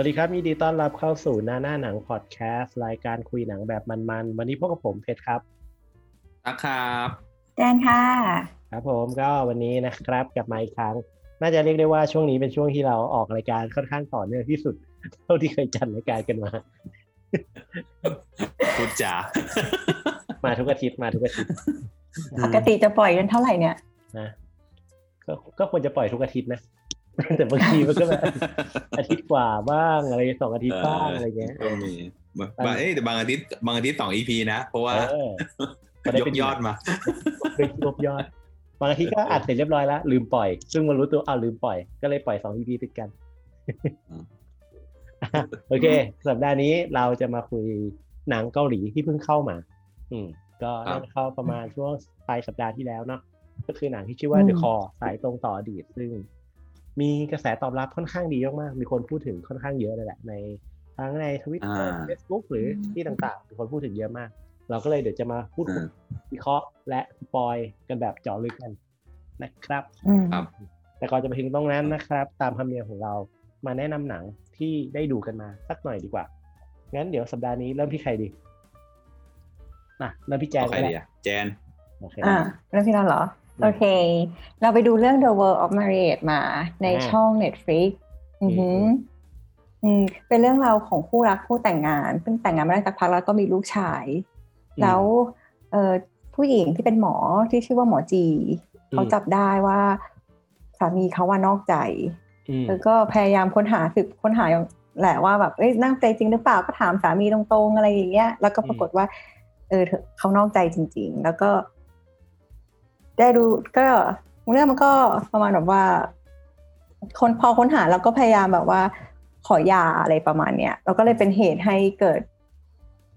สวัสดีครับยินดีต้อนรับเข้าสู่หน้าหน้าหนังพอดแคสต์รายการคุยหนังแบบมันๆ วันนี้พบกับผมเพชรครับนะครับแจนค่ะ ครับผมก็วันนี้นะครับกลับมาอีกครั้ง น่าจะเรียกได้ว่าช่วงนี้เป็นช่วงที่เราออกรายการค่อนข้างต่อเนื่องที่สุด เท่าที่เคยจัดรายการกันมาพูดจ๋ามาทุกอาทิตย์มาทุกอาทิตย์ปกติจะปล่อยกันเท่าไหร่เนี่ยนะก็ก็ควรจะปล่อยทุกอาทิตย์นะ แต่บางทีมันก็แบบอาทิตย์กว่าบ้างอะไรสองอาทิตย์บ้างอะไรเงี้ยก็มีบางบางเอ้ยแต่บางอาทิตย์บางอาทิตย์สองอีพีนะ เพราะว่าเออก็ได้ยเป็กนยอดมาเป็นรวบยอดบางอาทิตย์ก็อัดเสร็จเรียบร้อยแล้ว ลืมปล่อย ซึ่งมารู้ตัวอ้าวลืมปล่อย ก็เลยปล่อยสอง EP ติดกันอืมโอเค สัปดาห์นี้เราจะมาคุยหนังเกาหลีที่เพิ่งเข้ามา อืม ก็ได้เข้าประมาณช่วงปลายสัปดาห์ที่แล้วเนาะก็คือหนังที่ชื่อว่าอืม The Call สายตรงต่ออดีตซึ่ง มีกระแสตอบรับค่อนข้างดีมากๆมีคนพูดถึงค่อนข้างเยอะเลยแหละในทั้งในทวิตเตอร์อ่าเฟซบุ๊กหรือที่ต่างๆมีคนพูดถึงเยอะมาก เราก็เลยเดี๋ยวจะมาพูดคุยวิเคราะห์และ spoil กันแบบเจาะลึกกันนะครับอืมครับ แต่ก่อนจะไปถึงตรงนั้นนะครับ ตามธรรมเนียมของเรามาแนะนำหนังที่ได้ดูกันมาสักหน่อยดีกว่า งั้นเดี๋ยวสัปดาห์นี้เริ่มที่ใครดีอะเริ่มพี่แจนเอาใครก็ได้ดีอะแจนโอเคอ่าเรื่องพี่นอนเหรออืม โอเค เราไปดูเรื่อง The World of Marriott มาในอ่าช่อง Netflix อือหืออืมอืมเป็นเรื่องราวของคู่รักคู่แต่งงานซึ่งแต่งงานมาได้สักพักแล้วก็มีลูกชาย แล้วเอ่อผู้หญิงที่เป็นหมอที่ชื่อว่าหมอจี เขาจับได้ว่า สามีเขาว่านอกใจอืมแล้วก็พยายามค้นหาสืบค้นหาแหละว่าแบบเอ้ยนั่งใจจริงหรือเปล่าก็ถามสามีตรงๆอะไรอย่างเงี้ย แล้วก็ปรากฏว่า เออเธอเขานอกใจจริง ๆ แล้วก็ ได้ดูก็เรื่องมันก็ประมาณแบบว่า คนพอค้นหาแล้วก็พยายามแบบว่า ขอยาอะไรประมาณเนี้ยแล้วก็เลยเป็นเหตุให้เกิด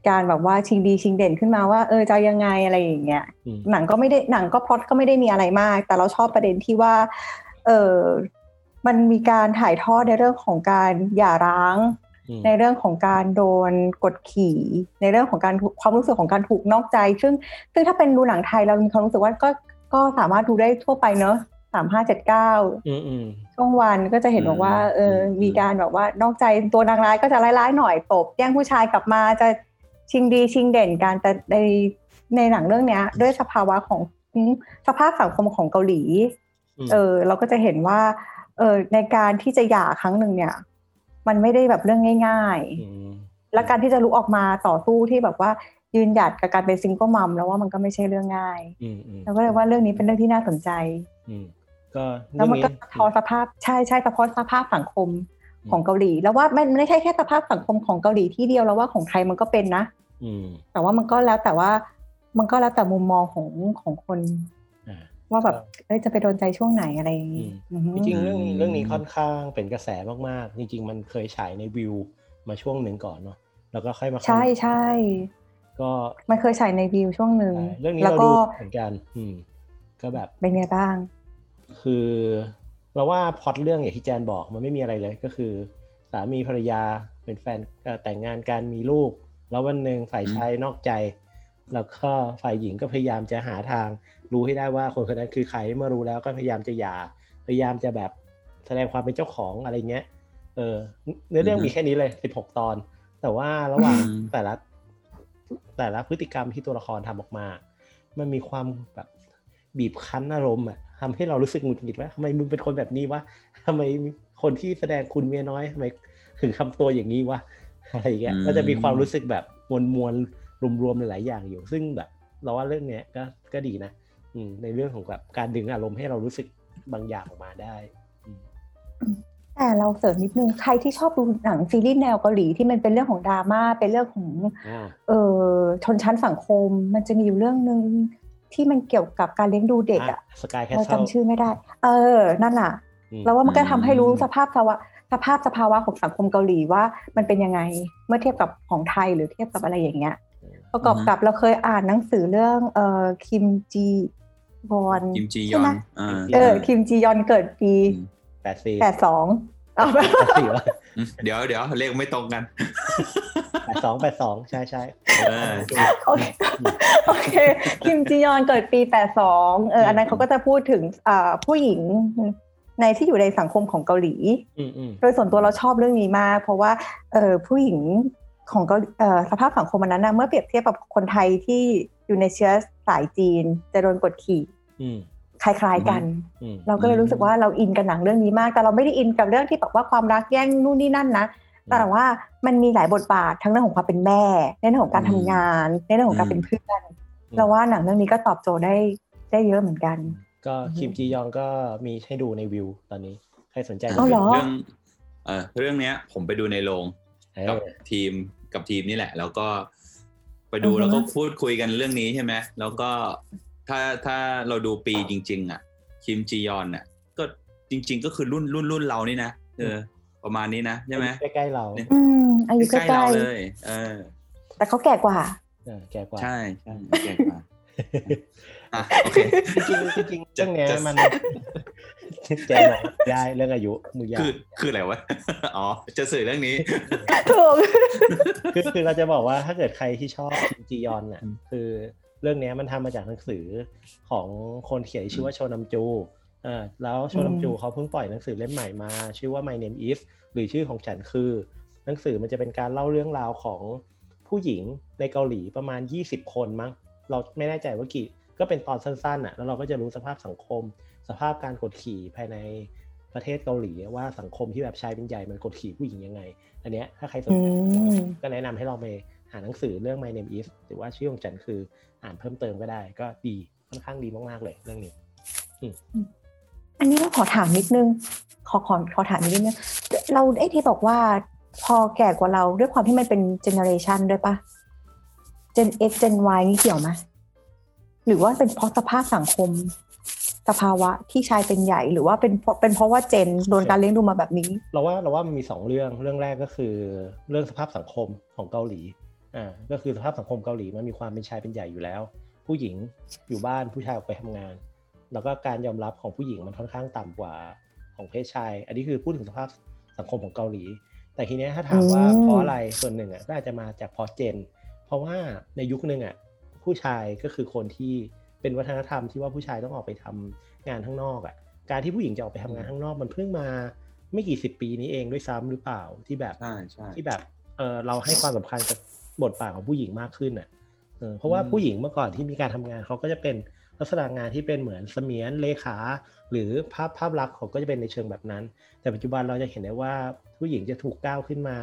การแบบว่าชิงดีชิงเด่นขึ้นมาว่าเออจะเอายังไงอะไรอย่างเงี้ยอืมหนังก็ไม่ได้หนังก็พล็อตก็ไม่ได้มีอะไรมาก แต่เราชอบประเด็นที่ว่า เออมันมีการถ่ายทอดในเรื่องของการหย่าร้างอืมในเรื่องของการโดนกดขี่ ในเรื่องของการถูกความรู้สึกของการถูกนอกใจ ซึ่งซึ่งถ้าเป็นดูหนังไทยเรามีความรู้สึกว่าก็ ก็สามารถดูได้ทั่วไปเนอะสามห้าเจ็ดเก้าอืมอืมช่วงวันก็จะเห็นอืมบอกว่าเอออมมีการแบบว่านอกใจตัวนางร้ายก็จะร้ายๆหน่อยตบแย่งผู้ชายกลับมาจะชิงดีชิงเด่นกันแต่ในในหนังเรื่องเนี้ย ด้วยสภาวะของสภาพสังคมของเกาหลีอืมเออ เราก็จะเห็นว่า เออในการที่จะหย่าครั้งหนึ่งเนี่ย มันไม่ได้แบบเรื่องง่ายอืมๆและการที่จะลุกออกมาต่อสู้ที่แบบว่า ยืนหยัดกับการเป็นซิงเกิลมัมแล้วว่ามันก็ไม่ใช่เรื่องง่ายอืมอืมแล้วก็เลยว่าเรื่องนี้เป็นเรื่องที่น่าสนใจอืมก็แล้เรื่วองมันนี้ก็สะท้อนสภาพใช่ใช่สะท้อนสภาพสังคมของเกาหลี แล้วว่าไม่ไม่ใช่แค่สภาพสังคมของเกาหลีที่เดียวแล้วว่าของไทยมันก็เป็นนะอืมแต่ว่ามันก็แล้วแต่ว่ามันก็แล้วแต่มุมมองของของคนอ่าว่าแบบครับเอ้ยจะไปโดนใจช่วงไหนอะไรอย่างงี้อือฮึจริงๆเรื่องนี้อืมเรื่องนี้ค่อนข้างเป็นกระแสมากๆ จริง ๆ มันเคยฉายในวิวมาช่วงหนึ่งก่อนเนาะแล้วก็ค่อยมาเข้าใช่ใช่ ก็มันเคยฉายในวิวช่วงหนึ่งใช่เรื่องนี้แล้วเราก็ดูเหมือนกัน อืม ก็แบบเป็นไงบ้าง คือเราว่าพล็อตเรื่องอย่างที่แจนบอกมันไม่มีอะไรเลยก็คือ สามีภรรยาเป็นแฟนเอ่อแต่งงานกันมีลูก แล้ววันหนึ่งฝ่ายชายนอกใจ แล้วก็ฝ่ายหญิงก็พยายามจะหาทาง รู้ให้ได้ว่าคนคนนั้นคือใครเมื่อรู้แล้วก็พยายามจะหย่าพยายามจะแบบแสดงความเป็นเจ้าของอะไรเงี้ย เออเนื้อเรื่องมีแค่นี้เลยสิบหกตอน แต่ว่าระหว่างอืมแต่ละ แต่ละพฤติกรรมที่ตัวละครทำออกมา มันมีความแบบบีบคั้นอารมณ์อะทำให้เรารู้สึกหงุดหงิดว่าทำไมมึงเป็นคนแบบนี้วะทำไมคนที่แสดงคุณเมียน้อยทำไมถึงทำตัวอย่างนี้วะอะไรอย่างเงี้ยอืมก็จะมีความรู้สึกแบบมวลมวลรวมๆหลายๆอย่างอยู่ ซึ่งแบบ เราว่าเรื่องเนี้ยก็ก็ดีนะอืมในเรื่องของแบบการดึงอารมณ์ให้เรารู้สึกบางอย่างออกมาได้อืม แต่เราเสริมนิดนึงใครที่ชอบดูหนังซีรีส์แนวเกาหลีที่มันเป็นเรื่องของดราม่าเป็นเรื่องของอ่าเออชนชั้นสังคม มันจะมีอยู่เรื่องหนึ่งที่มันเกี่ยวกับการเลี้ยงดูเด็กอะสกายแคสเราเซิลจำชื่อไม่ได้ เออ นั่นแหละแล้วว่ามันก็ทำให้รู้สภาพสภาวะสภาพสภาวะของสังคมเกาหลีว่ามันเป็นยังไงเมื่อเทียบกับของไทยหรือเทียบกับอะไรอย่างเงี้ย ประกอบกับเราเคยอ่านหนังสือเรื่องเอ่อคิมจีบอนกิมจียใช่อไหมนอ่าเออคิมจียอนเกิดปีอืม แปดสี่แปดสองเอาไปแปดสี่วะอืมเดี๋ยวเดี๋ยวเลขไม่ตรงกันแปดสองแปดสองใช่ใช่เออโอเคโอเคคิมจียอนเกิดปีแปดสองเอออันนั้นเขาก็จะพูดถึงอ่าผู้หญิงในที่อยู่ในสังคมของเกาหลีอืมอืมโดยส่วนตัวเราชอบเรื่องนี้มาก เพราะว่าเออผู้หญิงของเกาหลีเออสภาพสังคมมันนั้นนะเมื่อเปรียบเทียบกับคนไทยที่อยู่ในเชื้อสายจีนจะโดนกดขี่อืม คล้ายๆกันอืมเราก็เลยรู้สึกว่าเราอินกับหนังเรื่องนี้มาก แต่เราไม่ได้อินกับเรื่องที่แบบว่าความรักแย่งนู่นนี่นั่นนะแต่ว่ามันมีหลายบทบาททั้งเรื่องของความเป็นแม่ในเรื่องของการทำงานในเรื่องของการเป็นเพื่อนเราว่าหนังเรื่องนี้ก็ตอบโจทย์ได้ได้เยอะเหมือนกัน ก็คิมจียองก็มีให้ดูในวิวตอนนี้ใครสนใจเอาเหรอเรื่องเออเรื่องเนี้ย ผมไปดูในโรงเอกับอทีมกับทีมนี่แหละ แล้วก็ไปดูอือฮึแล้วก็พูดคุยกันเรื่องนี้ใช่ไหมแล้วก็ ถ้าถ้าเราดูปีจริง ๆ อะ คิมจียอนอะ ก็จริง ๆ ก็คือรุ่นรุ่นรุ่นเรานี่นะเออ ประมาณนี้นะใช่ไหมใกล้ๆเราอืมอายุใกใกล้ๆล้เราเลย เออๆแต่เขาแก่กว่าเออแก่กว่าใช่ใช่แก่กว่าอะโอเคจริงๆจริงๆเรื่องเนี้ยจะมันแจนบอกยายเรื่องอายุมือยาคือยคืออะไรวะอ๋อจะสื่อเรื่องนี้ถูกคือคือเราจะบอกว่าถ้าเกิดใครที่ชอบคิมจียอนน่ะคือ เรื่องเนี้ยมันทำมาจากหนังสือของคนเขียนชื่อว่าโชนัมจูอ่าแล้วโชนัมจูอืมเขาเพิ่งปล่อยหนังสือเล่มใหม่มา ชื่อว่า My Name Is หรือชื่อของฉันคือ หนังสือมันจะเป็นการเล่าเรื่องราวของผู้หญิงในเกาหลีประมาณ 20 คนมั้ง เราไม่แน่ใจว่ากี่ก็เป็นตอนสั้นๆอะแล้วเราก็จะรู้สภาพสังคม สภาพการกดขี่ภายในประเทศเกาหลีว่าสังคมที่แบบชายเป็นใหญ่มันกดขี่ผู้หญิงยังไง อันเนี้ยถ้าใครสนอืใจมก็แนะนำให้ลองไปหาหนังสือเรื่อง My Name Is หรือว่าชื่อของฉันคือ อ่านเพิ่มเติมก็ได้ ก็ดีค่อนข้างดีมากๆเลยเรื่องนี้อันนี้เราขอถามนิดนึง ขอขอขอถามนิดนึงเราไอ้ที่บอกว่าพอแก่กว่าเราด้วยความที่มันเป็น generation ด้วยปะ Gen X Gen Y นี่เกี่ยวไหมหรือว่าเป็นเพราะสภาพสังคม สภาวะที่ชายเป็นใหญ่ หรือว่าเป็นเพราะเป็นเพราะว่าเจนโดนการเลี้ยงดูมาแบบนี้ เราว่าเราว่ามันมีสองเรื่องเรื่องแรกก็คือ เรื่องสภาพสังคมของเกาหลี อ่าก็คือสภาพสังคมเกาหลีมันมีความเป็นชายเป็นใหญ่อยู่แล้ว ผู้หญิงอยู่บ้านผู้ชายออกไปทำงาน แล้วก็การยอมรับของผู้หญิงมันค่อนข้างต่ำกว่าของเพศชาย อันนี้คือพูดถึงสภาพสังคมของเกาหลี แต่ทีเนี้ยถ้าถามว่าอืมเพราะอะไรส่วนหนึ่งอะก็อาจจะมาจากเพอเจน เพราะว่าในยุคนึงอะผู้ชายก็คือคนที่เป็นวัฒนธรรมที่ว่าผู้ชายต้องออกไปทำงานข้างนอกอะการที่ผู้หญิงจะออกไปทำงานข้างนอกมันเพิ่งมาไม่กี่สิบปีนี้เองด้วยซ้ำหรือเปล่าที่แบบใช่ใช่ที่แบบเออเราให้ความสำคัญกับ บทบาทของผู้หญิงมากขึ้นอะเออเพราะว่าอืมผู้หญิงเมื่อก่อนที่มีการทำงานเขาก็จะเป็นลักษณะงานที่เป็นเหมือนเสมียนเลขา หรือภาพภาพลักษณ์เขาก็จะเป็นในเชิงแบบนั้น แต่ปัจจุบันเราจะเห็นได้ว่าผู้หญิงจะถูกก้าวขึ้นมา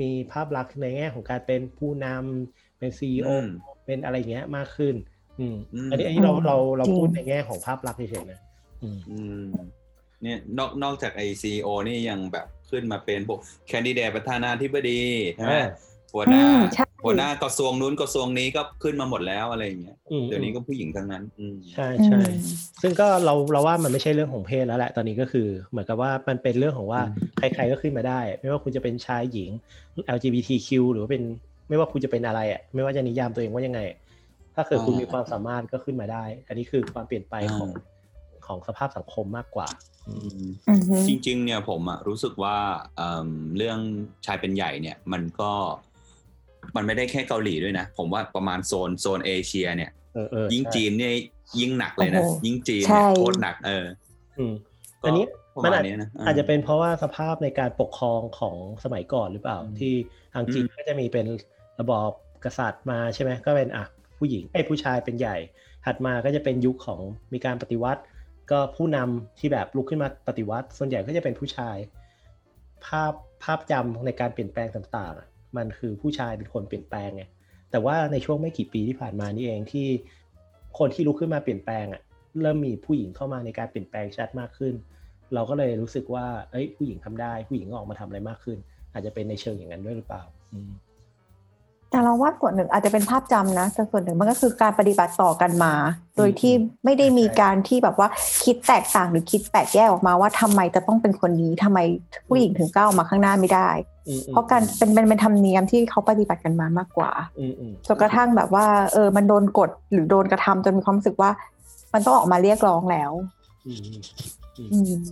มีภาพลักษณ์ในแง่ของการเป็นผู้นำเป็นซีออืมเป็นอะไรอย่างเงี้ยมากขึ้นอืมอืมอันนี้อันนี้เราเราเราจริงพูดในแง่ของภาพลักษณ์เฉยๆนะอืมอืมเนี่ยนอกนอกจากไอซีโอนี่ยังแบบขึ้นมาเป็นพวกแคนดิเดตประธานาธิบดีใช่ไหมอ่าหัวหน้าอืมใช่ หัวหน้ากระทรวงนู้นกระทรวงนี้ก็ขึ้นมาหมดแล้วอะไรอย่างเงี้ยอืมเดี๋ยวนี้ก็ผู้หญิงทั้งนั้นอืมใช่อืใช่มซึ่งก็เราเราว่ามันไม่ใช่เรื่องของเพศแล้วแหละ ตอนนี้ก็คือเหมือนกับว่ามันเป็นเรื่องของว่าอืมใคร ๆก็ขึ้นมาได้ ไม่ว่าคุณจะเป็นชายหญิง LGBTQ หรือว่าเป็นไม่ว่าคุณจะเป็นอะไรอะไม่ว่าจะนิยามตัวเองว่ายังไง ถ้าเกิดคุณมีความสามารถก็ขึ้นมาได้ อันนี้คือความเปลี่ยนไปของของสภาพสังคมมากกว่าอือืมมอือฮึจริง ๆ เนี่ยผมอะรู้สึกว่าเอิ่มเรื่องชายเป็นใหญ่เนี่ย มันก็ มันไม่ได้แค่เกาหลีด้วยนะ ผมว่าประมาณโซนโซนเอเชีย เนี่ยเออเออยิ่งใช่จีนเนี่ยยิ่งหนักเลยนะโอ้โหยิ่งจีนใช่เนี่ยโคตรหนักเอออืมก็อันนี้ประมันมาณอาจนี้นะอาจจะเป็นเพราะว่าสภาพในการปกครองของสมัยก่อนหรือเปล่าอืมที่ทางจีนอืมก็จะมีเป็นระบอบกษัตริย์มาใช่ไหมก็เป็นอะผู้หญิงไอ้ยผู้ชายเป็นใหญ่ ถัดมาก็จะเป็นยุคของมีการปฏิวัติ ก็ผู้นำที่แบบลุกขึ้นมาปฏิวัติ ส่วนใหญ่ก็จะเป็นผู้ชาย ภาพภาพจำในการเปลี่ยนแปลงต่างๆอะ มันคือผู้ชายเป็นคนเปลี่ยนแปลงไงแต่ว่าในช่วงไม่กี่ปีที่ผ่านมานี่เองที่คนที่ลุกขึ้นมาเปลี่ยนแปลงอะเริ่มมีผู้หญิงเข้ามาในการเปลี่ยนแปลงชัดมากขึ้น เราก็เลยรู้สึกว่าเอ้ยผู้หญิงทำได้ ผู้หญิงก็ออกมาทำอะไรมากขึ้น อาจจะเป็นในเชิงอย่างนั้นด้วยหรือเปล่าอืม แต่เราว่าส่วนหนึ่งอาจจะเป็นภาพจำนะแต่ส่วนหนึ่งมันก็คือการปฏิบัติต่อกันมา โดยที่ไม่ได้มีการที่แบบว่าคิดแตกต่างหรือคิดแตกแยกออกมาว่าทำไมจะต้องเป็นคนนี้ทำไมผู้หญิงถึงก้าวออกมาข้างหน้าไม่ได้อืมอืมเพราะการเป็นเป็นเป็นธรรมเนียมที่เขาปฏิบัติกันมามากกว่าอืมอืมจนกระทั่งแบบว่า เออมันโดนกดหรือโดนกระทำจนมีความรู้สึกว่า มันต้องออกมาเรียกร้องแล้วอืมอืมอืม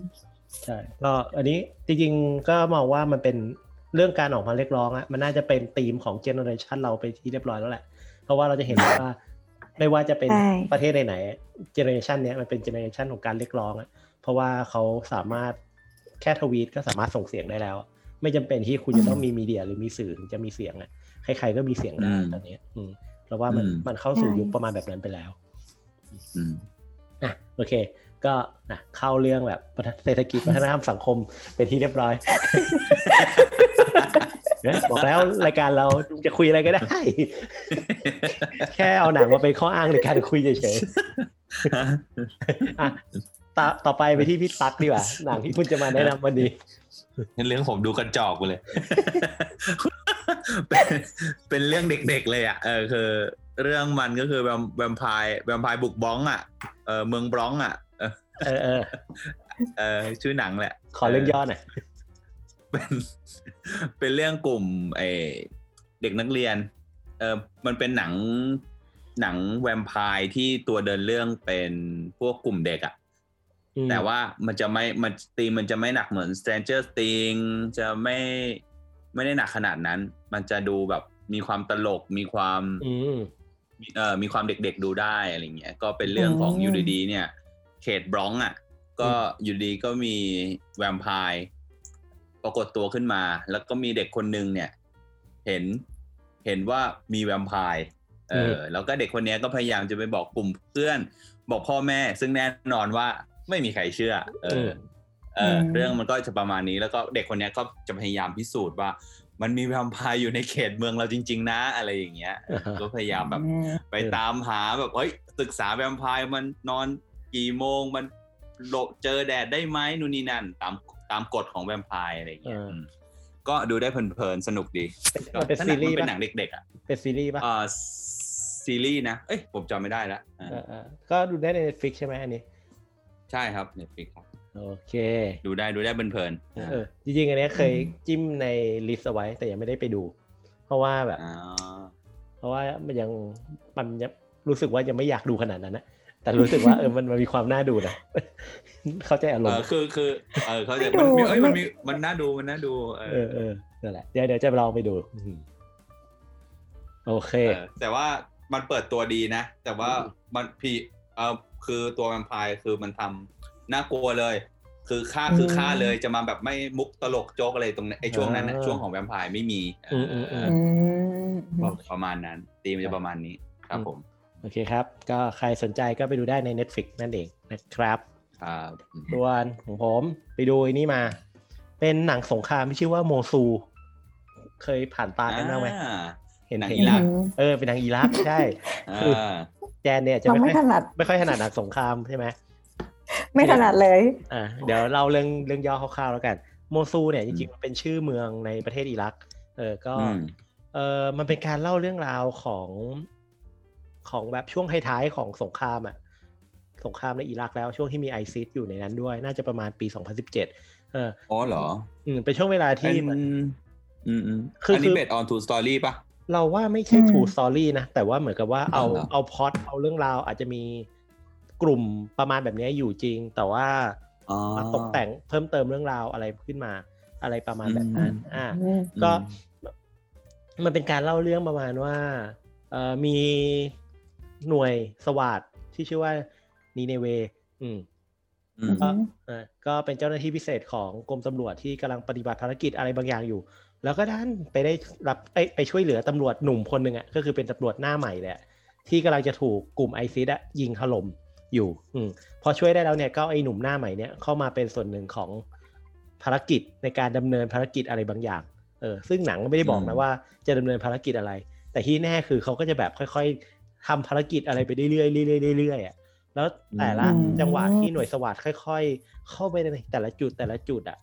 ใช่ก็อันนี้จริงๆก็มองว่ามันเป็น เรื่องการออกมาเรียกร้องอะมันน่าจะเป็นธีมของ generation เราไปที่เรียบร้อยแล้วแหละ เพราะว่าเราจะเห็นว่าไม่ว่าจะเป็นใช่ประเทศไหนๆ generation เนี้ยมันเป็น generation ของการเรียกร้องอะเพราะว่าเขาสามารถแค่ทวีตก็สามารถส่งเสียงได้แล้ว ไม่จำเป็นที่คุณจะต้องมีมีเดียหรือมีสื่อถึงจะมีเสียงอะใครๆก็มีเสียงได้อืมตอนนี้ อืมเราว่ามันอืมมันเข้าสู่ยุคประมาณแบบนั้นไปแล้ว อืมอะโอเค ก็นะเข้าเรื่องแบบเศรษฐกิจวัฒนธรรมสังคมเป็นที่เรียบร้อยเนี่ย บอกแล้วรายการเราจะคุยอะไรก็ได้ แค่เอาหนังมาเป็นข้ออ้างในการคุยเฉยๆอะต่อต่อไปไปที่พี่ตั๊กดีกว่า หนังที่คุณจะมาแนะนำวันนี้เรื่องผมดูกระจอกไปเลย เป็นเป็นเรื่องเด็กๆเลยอะเออคือ เรื่องมันก็คือแวมแวมไพร์แวมไพร์บุกบล็องอะเออเมืองบล็องอะเออเออเออเออชื่อหนังแหละ ขอเรื่องย่อหน่อย เป็นเป็นเรื่องกลุ่มไอเด็กนักเรียนเออมันเป็นหนังหนังแวมไพร์ที่ตัวเดินเรื่องเป็นพวกกลุ่มเด็กอะอืมแต่ว่ามันจะไม่มันตีมมันจะไม่หนักเหมือน Stranger Things จะไม่ไม่ได้หนักขนาดนั้น มันจะดูแบบมีความตลกมีความอืมเอ่อมีความเด็กๆดูได้อะไรเงี้ยก็เป็นเรื่องของอืมยูดีๆเนี่ย เขตบล็องก์อะ ก็อยูดีก็มีแวมไพร์ ปรากฏตัวขึ้นมา แล้วก็มีเด็กคนหนึ่งเนี่ย เห็นเห็นว่ามีแวมไพร์เออ แล้วก็เด็กคนเนี้ยก็พยายามจะไปบอกกลุ่มเพื่อน บอกพ่อแม่ ซึ่งแน่นอนว่าไม่มีใครเชื่อ เออ เอออืมเรื่องมันก็จะประมาณนี้ แล้วก็เด็กคนเนี้ยก็จะพยายามพิสูจน์ว่า มันมีแวมไพร์อยู่ในเขตเมืองเราจริง ๆ นะ อะไรอย่างเงี้ยเอออ่าฮะก็พยายามแบบอืมไปตามหาแบบเฮ้ยศึกษาแวมไพร์มันนอนกี่โมงมันโลเจอแดดได้ไหมนู่นนี่นั่น ตามตามกฎของแวมไพร์อะไรอย่างเงี้ยเอออืมก็ดูได้เพลินๆสนุกดีมันเป็นถ้าหซีนังรีมันส์เป็นปะหนังเด็กๆอะเป็นซีรีส์ป่ะเออซีรีส์นะ เอ้ยผมจำไม่ได้ละอ่าเออเออก็ดูได้ใน Netflix ใช่ไหมอันนี้ ใช่ครับ Netflix ครับ โอเค ดูได้ดูได้เพลินๆเออจริงๆ อันเนี้ยเคยจิ้มใน list เอาไว้แต่ยังไม่ได้ไปดู เพราะว่าแบบอ่าเพราะว่ามันยังมันยังรู้สึกว่ายังไม่อยากดูขนาดนั้นนะ แต่รู้สึกว่าเออมันมันมีความน่าดูนะเข้าใจอารเอมอณ์คือคือเออเขาใจะไม่มันดูมีเอ้ยมันไม่มีมันน่าดูมันน่าดูเอเอออเออนั่นแหละเดี๋ยวเดี๋ยวจะลองไปดูอืมโอเคเออแต่ว่ามันเปิดตัวดีนะ แต่ว่าอืมมันพีเออคือตัวแวมไพร์คือมันทำน่ากลัวเลย คือฆ่าคือฆ่าเลยจะมาแบบไม่มุกตลกโจ๊กอะไรตรงนั้นไอ้ช่วงนั้นนะช่วงของแวมไพร์ไม่มีเอออมอืมอืมประมาณนั้นตีมันจะประมาณนี้ครับผม โอเคครับ ก็ใครสนใจก็ไปดูได้ใน Netflix นั่นเองนะครับครับส่วนของผมไปดูไอ้นี่มา เป็นหนังสงครามที่ชื่อว่าโมซู เคยผ่านตากันบ้างไหมอ่าเห็นหนังเห็นอิรักเออเป็นหนังอิรักใช่คืออ่าแจนเนี่ยจะเราไม่ไม่ค่อยถนัดไม่ค่อยถนัดหนังสงครามใช่ไหมไม่ถนัดเลยอ่าเดี๋ยวเราเรื่องเรื่องย่อคร่าวๆแล้วกัน โมซูเนี่ยจริงๆมันเป็นชื่อเมืองในประเทศอิรัก เออก็อืมเออมันเป็นการเล่าเรื่องราวของ ของแบบช่วงท้ายๆของสงครามอะสงครามในอิรักแล้วช่วงที่มี ISIS อยู่ในนั้นด้วย น่าจะประมาณปี 2017เอออ๋อเหรอ อืมเป็นช่วงเวลาที่อันมันอืมอืมคืออันนี้คือ based on true story ปะเราว่าไม่ใช่อืม true story นะ แต่ว่าเหมือนกับว่าเอาอ๋อเหรอเอาพล็อตเอาเรื่องราวอาจจะมีกลุ่มประมาณแบบนี้อยู่จริง แต่ว่าอ๋อมาตกแต่งเพิ่มเติมเรื่องราวอะไรขึ้นมา อะไรประมาณแบบนั้นอืมอ่าอืมก็มันเป็นการเล่าเรื่องประมาณว่าเอ่อมี หน่วยสวัสดที่ชื่อว่านีเนเว อืมอืมก็เอ่อก็เป็นเจ้าหน้าที่พิเศษของกรมตำรวจที่กำลังปฏิบัติภารกิจอะไรบางอย่างอยู่ แล้วก็ด้านไปได้รับไปไปช่วยเหลือตำรวจหนุ่มคนหนึ่งอะก็คือเป็นตำรวจหน้าใหม่เลยอะที่กำลังจะถูกกลุ่มไอซิสอะยิงถล่มอยู่ อืมพอช่วยได้แล้วเนี่ยก็ไอหนุ่มหน้าใหม่เนี่ยเข้ามาเป็นส่วนหนึ่งของภารกิจในการดำเนินภารกิจอะไรบางอย่าง เออ ซึ่งหนังไม่ได้บอกนะว่าจะดำเนินภารกิจอะไร แต่ที่แน่คือเขาก็จะแบบค่อยๆ ทำภารกิจอะไรไปเรื่อยๆเรื่อยๆเรื่อยๆอะแล้วแต่ละอืมจังหวะที่หน่วยสวัสดค่อย ๆ เข้าไปในแต่ละจุดแต่ละจุดอะ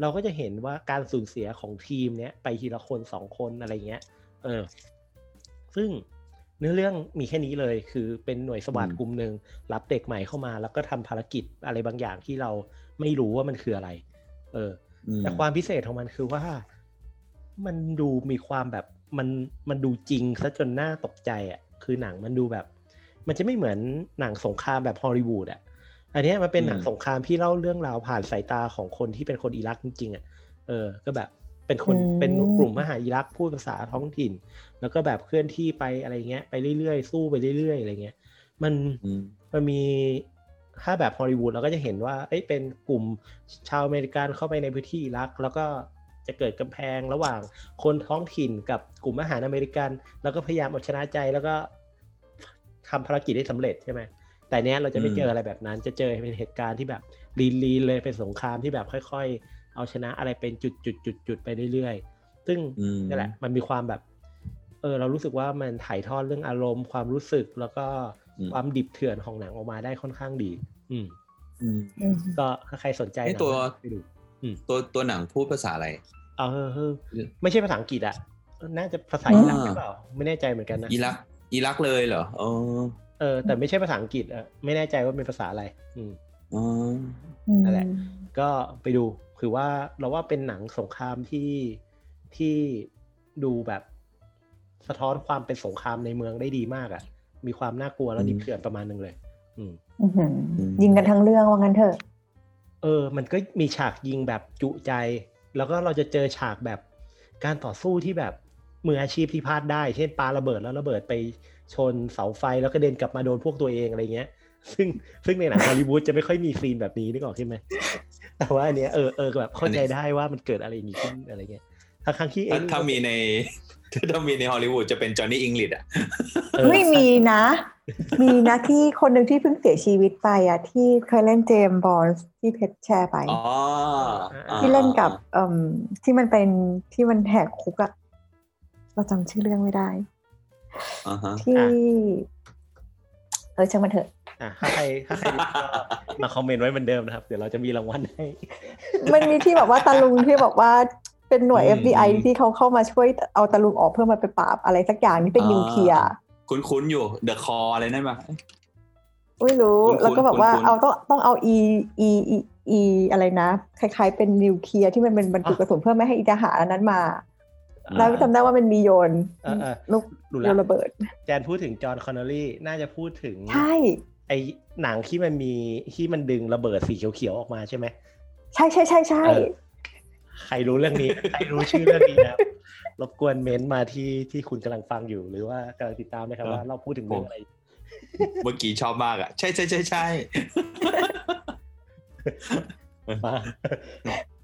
เราก็จะเห็นว่าการสูญเสียของทีมเนี้ยไปทีละคนสองคนอะไรเงี้ย เออ ซึ่งเนื้อเรื่องมีแค่นี้เลยคือเป็นหน่วยสวัสดอืมกลุ่มหนึ่งรับเด็กใหม่เข้ามา แล้วก็ทำภารกิจอะไรบางอย่างที่เราไม่รู้ว่ามันคืออะไร เอออืมแต่ความพิเศษของมันคือว่ามันดูมีความแบบมันมันดูจริงซะจนน่าตกใจอะ คือหนังมันดูแบบ มันจะไม่เหมือนหนังสงครามแบบฮอลลีวูดอะอันเนี้ยมันเป็นหนังอืมสงครามที่เล่าเรื่องราวผ่านสายตาของคนที่เป็นคนอิรักจริงๆอะเออ ก็แบบเป็นคนอืมเป็นกลุ่มมหาอิรักพูดภาษาท้องถิ่น แล้วก็แบบเคลื่อนที่ไปอะไรเงี้ยไปเรื่อยๆสู้ไปเรื่อยๆอะไรเงี้ย มันอืมมันมีถ้าแบบฮอลลีวูดเราก็จะเห็นว่าเอ้ยเป็นกลุ่มชาวอเมริกันเข้าไปในพื้นที่อิรัก แล้วก็ จะเกิดกำแพงระหว่างคนท้องถิ่นกับกลุ่มอาหารอเมริกัน แล้วก็พยายามเอาชนะใจแล้วก็ทำภารกิจได้สำเร็จใช่ไหมแต่เนี้ยเราจะไม่เจออะไรแบบนั้น จะเจอเป็นเหตุการณ์ที่แบบลีนลีนเลยเป็นสงครามที่แบบค่อย ๆ เอาชนะอะไรเป็นจุดจุดจุดจุดๆๆไปเรื่อยๆ ซึ่งอืมนี่แหละมันมีความแบบเออเรารู้สึกว่ามันถ่ายทอดเรื่องอารมณ์ความรู้สึกแล้วก็อืมความดิบเถื่อนของหนังออกมาได้ค่อนข้างดี อืมอืมอืมก็ถ้าใครสนใจไอ้หนังตัวไปดูตัวตัวหนังพูดภาษาอะไร เออเออไม่ใช่ภาษาอังกฤษอะน่าจะภาษาอิรักหรือเปล่า ไม่แน่ใจเหมือนกันนะอิรักอิรักเลยเหรออ๋อเออ แต่ไม่ใช่ภาษาอังกฤษอะไม่แน่ใจว่าเป็นภาษาอะไร อืมอ๋อนั่นแหละ ก็ไปดูคือว่าเราว่าเป็นหนังสงครามที่ที่ดูแบบสะท้อนความเป็นสงครามในเมืองได้ดีมากอะ่ะ มีความน่ากลัวแล้วดิบเถื่อนประมาณหนึงเลย อืมอื้อหือยิงกันทั้งเรื่องว่างั้นเถอะ เออ มันก็มีฉากยิงแบบจุใจ แล้วก็เราจะเจอฉากแบบการต่อสู้ที่แบบมืออาชีพที่พลาดได้ เช่นปาระเบิดแล้วระเบิดไปชนเสาไฟแล้วก็เด็นกลับมาโดนพวกตัวเองอะไรเงี้ย ซึ่งซึ่งในหนังฮอลลีวูดจะไม่ค่อยมีซีนแบบนี้นึกออกใช่ไหมแต่ว่าอันเนี้ยเออเออแบบเข้าใจได้ว่ามันเกิดอะไรอย่างนี้ขึ้นอะไรเงี้ย ทั้งครั้งที่เอถ้างถ้ามีในถ้ามีในฮอลลีวูดจะเป็นจอห์นนี่อิงลิดอะเออไม่มีนะ มีนะที่คนหนึ่งที่เพิ่งเสียชีวิตไปอะ ที่เคยเล่นเจมส์บอลที่เพชรแชร์ไปอ๋ออ่าที่เล่นกับเอ่มที่มันเป็นที่มันแหกคุกอะเราจำชื่อเรื่องไม่ได้อ่าฮะที่ เออช่างมันเถอะอะถ้าใครถ้าใครรู้ก็มาคอมเมนต์ไว้เหมือนเดิมนะครับ เดี๋ยวเราจะมีรางวัลให้ มันมีที่แบบว่าตาลุงที่บอกว่า เป็นหน่วยอืม FBI ที่เขาเข้ามาช่วยเอาตาลุงออกเพื่อมาไปปราบอะไรสักอย่างที่เป็นนิวเคลียร์คุ้นๆอยู่ The Call อะไรนั่นปะไม่รู้คุ้นๆแล้วก็แบบว่าคุ้นๆเอาต้องต้องเอา e e e e อะไรนะ คล้ายๆเป็นนิวเคลียร์ที่มันเป็นบรรจุอะกระสุนเพื่อไม่ให้อีทหารอันนั้นมาอ่าแล้วจำได้ว่ามันมีโยนเออเออลูกรู้โยแล้วนระเบิด แจนพูดถึงจอห์นคอนเนอรี่น่าจะพูดถึงใช่ไอหนังที่มันมีที่มันดึงระเบิดสีเขียวๆออกมาใช่ไหมใช่ใช่ใช่ใช่เออ ใครรู้เรื่องนี้ ใครรู้ชื่อเรื่องนี้นะครับรบกวนเม้นต์มาที่ที่คุณกำลังฟังอยู่ หรือว่ากำลังติดตามนะครับเออว่าเราพูดถึงเรื่องอะไร เมื่อกี้ชอบมากอะ ใช่ใช่ใช่ใช่มา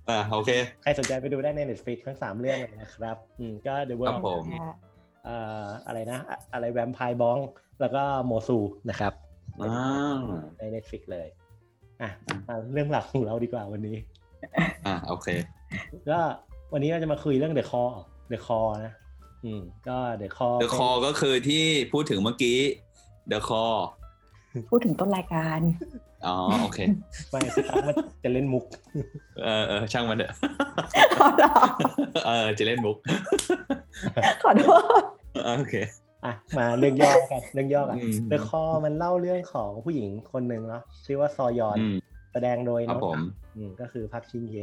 อ่าโอเค ใครสนใจไปดูได้ใน Netflix ทั้งสามเรื่องเลยนะครับ อืมก็ The ครั World บผมเอ่ออะไรนะอะอะไรแวมไพร์บอง แล้วก็โมซูนะครับอ่าใน Netflix เลย อะมาเรื่องหลักของเราดีกว่าวันนี้ อ่าโอเค ก็วันนี้เราจะมาคุยเรื่อง The Call The Call นะ อืม ก็ The Call The Call ก็คือที่พูดถึงเมื่อกี้ The Call พูดถึงต้นรายการ อ๋อ โอเค ไม่สักครั้งมันจะเล่นมุก เออเออช่างมันเถอะขอโทษเออ จะเล่นมุก ขอโทษ โอเค อะ มาเรื่องย่อกัน เรื่องย่อกันอืม The Call มันเล่าเรื่องของผู้หญิงคนหนึ่งเนาะ ชื่อว่าซอยอนอืมแสดงโดยครัน้บองผมอืมก็คือพักชินเย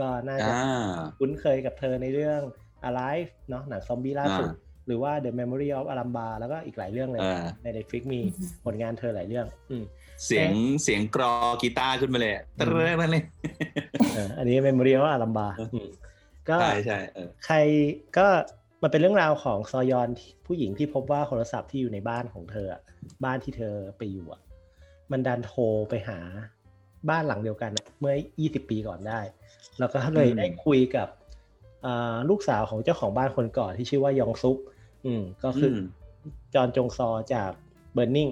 ก็น่าจะอ่าคุ้นเคยกับเธอในเรื่อง Alive เนาะหนังซอมบี้ล่าสุดอ่าหรือว่า The Memory of Alamba แล้วก็อีกหลายเรื่องเลยอ่าใน Netflix มีผลงานเธอหลายเรื่องอืมเสียงเสียงกรอกีตาร์ขึ้นมาเลยอะตะเรนั่นเลยเอออันนี้ Memory of Alamba อืมก็ใช่ใช่เออใครก็มันเป็นเรื่องราวของซอยอนผู้หญิงที่พบว่าโทรศัพท์ที่อยู่ในบ้านของเธออะบ้านที่เธอไปอยู่อะมันดันโทรไปหา บ้านหลังเดียวกันอะเมื่อ 20 ปีก่อนได้ แล้วก็เลยได้คุยกับอ่าลูกสาวของเจ้าของบ้านคนก่อนที่ชื่อว่ายองซุกอืมก็คืออมจอห์นจงซอจากเบิร์นิง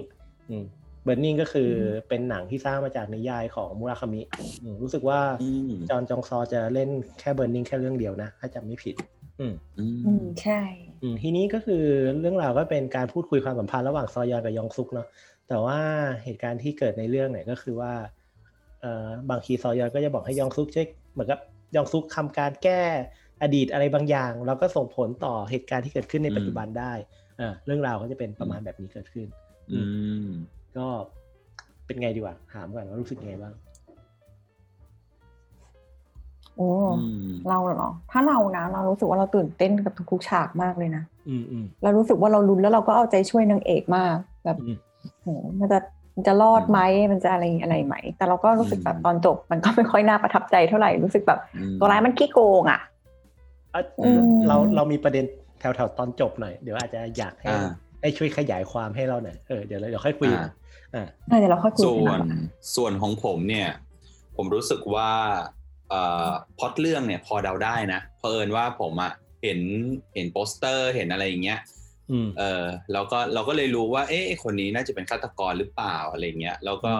อืมเบิร์นิงก็คืออเป็นหนังที่สร้างมาจากนิยายของมุราคามิอืมรู้สึกว่าอืมจอห์นจงซอจะเล่นแค่เบิร์นิงแค่เรื่องเดียวนะถ้าจำไม่ผิด อืมอือืมมใช่อืมทีนี้ก็คือเรื่องราวก็เป็นการพูดคุยความสัมพันธ์ระหว่างซอยอนกับยองซุกเนาะแต่ว่าเหตุการณ์ที่เกิดในเรื่องเนี่ยก็คือว่าเอ่อ บางทีซอยอนก็จะบอกให้ยองซุกช่วยเหมือนกับยองซุกทำการแก้อดีตอะไรบางอย่างแล้วก็ส่งผลต่อเหตุการณ์ที่เกิดขึ้นในปัจจุบันได้อ่าเรื่องราวก็จะเป็นประมาณแบบนี้เกิดขึ้น อืมก็เป็นไงดีกว่าถามก่อนว่ารู้สึกยังไงบ้างโอ้อืมเราเหรอถ้าเรานะเรารู้สึกว่าเราตื่นเต้นกับทุกๆฉากมากเลยนะอืมอืมเรารู้สึกว่าเราลุ้นแล้วเราก็เอาใจช่วยนางเอกมาก แบบอืมโหมันจะ มันจะรอดไหมมันจะอะไรอะไรไหม แต่เราก็รู้สึกแบบตอนจบ มันก็ไม่ค่อยน่าประทับใจเท่าไหร่รู้สึกแบบอืมตัวร้ายมันขี้โกงอะอะอืมเราเรามีประเด็นแถวๆตอนจบหน่อยเดี๋ยวอาจจะอยากให้อ่าให้ช่วยขยายความให้เราหน่อยเออเดี๋ยวเราเดี๋ยวค่อยคุยอ่าอ่าเออเดี๋ยวเราค่อยคุยส่กัวนนะส่วนของผมเนี่ย ผมรู้สึกว่าเอ่อพล็อตเรื่องเนี่ยพอเดาได้นะเพอเอิญว่าผมอะเห็นเห็นโปสเตอร์เห็นอะไรอย่างเงี้ยอืม เออเราก็เราก็เลยรู้ว่า เอ๊ะไอ้คนนี้น่าจะเป็นฆาตกรหรือเปล่าอะไรเงี้ย แล้วก็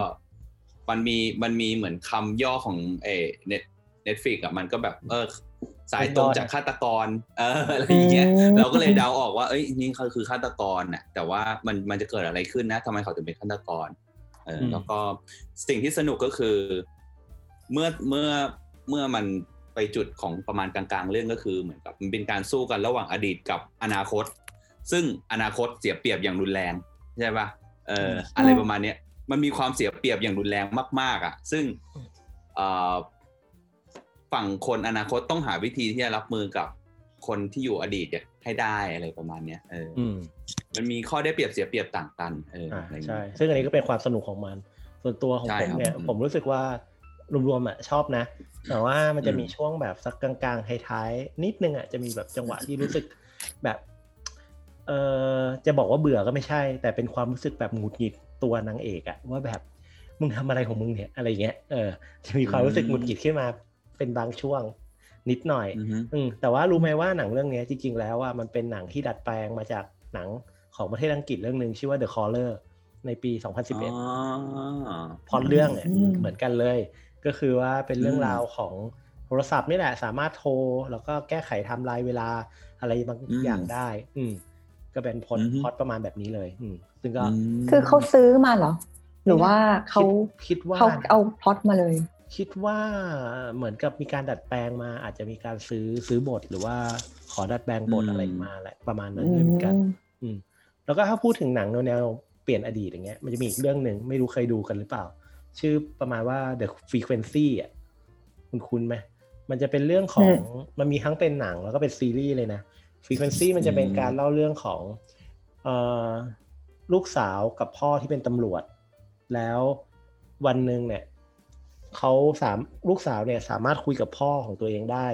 มันมีมันมีเหมือนคำย่อของเอ Net Netflix อะมันก็แบบ เออ สายตรงจากฆาตกร เอออะไรอย่างเงี้ยอืมเราก็เลยเดาออกว่า เอ้ยนี่เขาคือฆาตกรน่ะ แต่ว่ามันมันจะเกิดอะไรขึ้นนะทำไมเขาถึงเป็นฆาตกร เอออืมแล้วก็สิ่งที่สนุกก็คือ เมื่อเมื่อเมื่อมันไปจุดของประมาณกลางๆ เรื่องก็คือเหมือนกับมันเป็นการสู้กันระหว่างอดีตกับอนาคต ซึ่งอนาคตเสียเปรียบอย่างรุนแรงใช่ปะเอออะไรประมาณเนี้ยมันมีความเสียเปรียบอย่างรุนแรงมาก ๆ อะ ซึ่งเอ่อฝั่งคนอนาคตต้องหาวิธีที่จะรับมือกับคนที่อยู่อดีตเนี่ยให้ได้อะไรประมาณเนี้ยเออออืมมันมีข้อได้เปรียบเสียเปรียบต่างกันเอออ่าอะไรอย่างใช่เงี้ยซึ่งอันนี้ก็เป็นความสนุกของมัน ส่วนตัวของใช่ผมครับเนี่ยอืมผมรู้สึกว่ารวมๆอะชอบนะ แต่ว่ามันจะมีอืมช่วงแบบสักกลางๆท้ายๆนิดนึงอะจะมีแบบจังหวะที่รู้สึกแบบ เออจะบอกว่าเบื่อก็ไม่ใช่ แต่เป็นความรู้สึกแบบหงุดหงิดตัวนางเอกอะว่าแบบมึงทำอะไรของมึงเนี่ยอะไรเงี้ยเออจะมีความรู้สึกหงุดหงิดขึ้นมาเป็นบางช่วงนิดหน่อย อือฮึอืมแต่ว่ารู้ไหมว่าหนังเรื่องเนี้ยจริงๆแล้วอะมันเป็นหนังที่ดัดแปลงมาจากหนังของประเทศอังกฤษเรื่องหนึ่งชื่อว่า The Caller ในปี 2011อ๋อพล็อตเรื่องเนี่ยอืมเหมือนกันเลย ก็คือว่าเป็นเรื่องอืมราวของโทรศัพท์นี่แหละ สามารถโทร แล้วก็แก้ไขไทม์ไลน์เวลาอะไรบางอย่างได้ อืม ก็เป็นพล็อตพล็อตประมาณแบบนี้เลยอืมซึ่งก็มคือเขาซื้อมาเหรอ หรือว่าเขาคิดคิดว่าเขาเอาพล็อตมาเลย คิดว่าเหมือนกับมีการดัดแปลงมา อาจจะมีการซื้อซื้อบทหรือว่าขอดัดแปลงบทอืมอะไรมาแหละประมาณนั้นอืเลยเหมือนกันมอืม แล้วก็ถ้าพูดถึงหนังแนวๆเปลี่ยนอดีตอย่างเงี้ยมันจะมีอีกเรื่องหนึ่งไม่รู้เคยดูกันหรือเปล่า ชื่อประมาณว่า The Frequency อะคุณคุ้นไหมมันจะเป็นเรื่องของมันมีทั้งเป็นหนังแล้วก็เป็นซีรีส์เลยนะ Frequency มันจะเป็นการเล่าเรื่องของเอ่อลูกสาวกับพ่อที่เป็นตำรวจ แล้ววันหนึ่งเนี่ยเขาสามลูกสาวเนี่ยสามารถคุยกับพ่อของตัวเองได้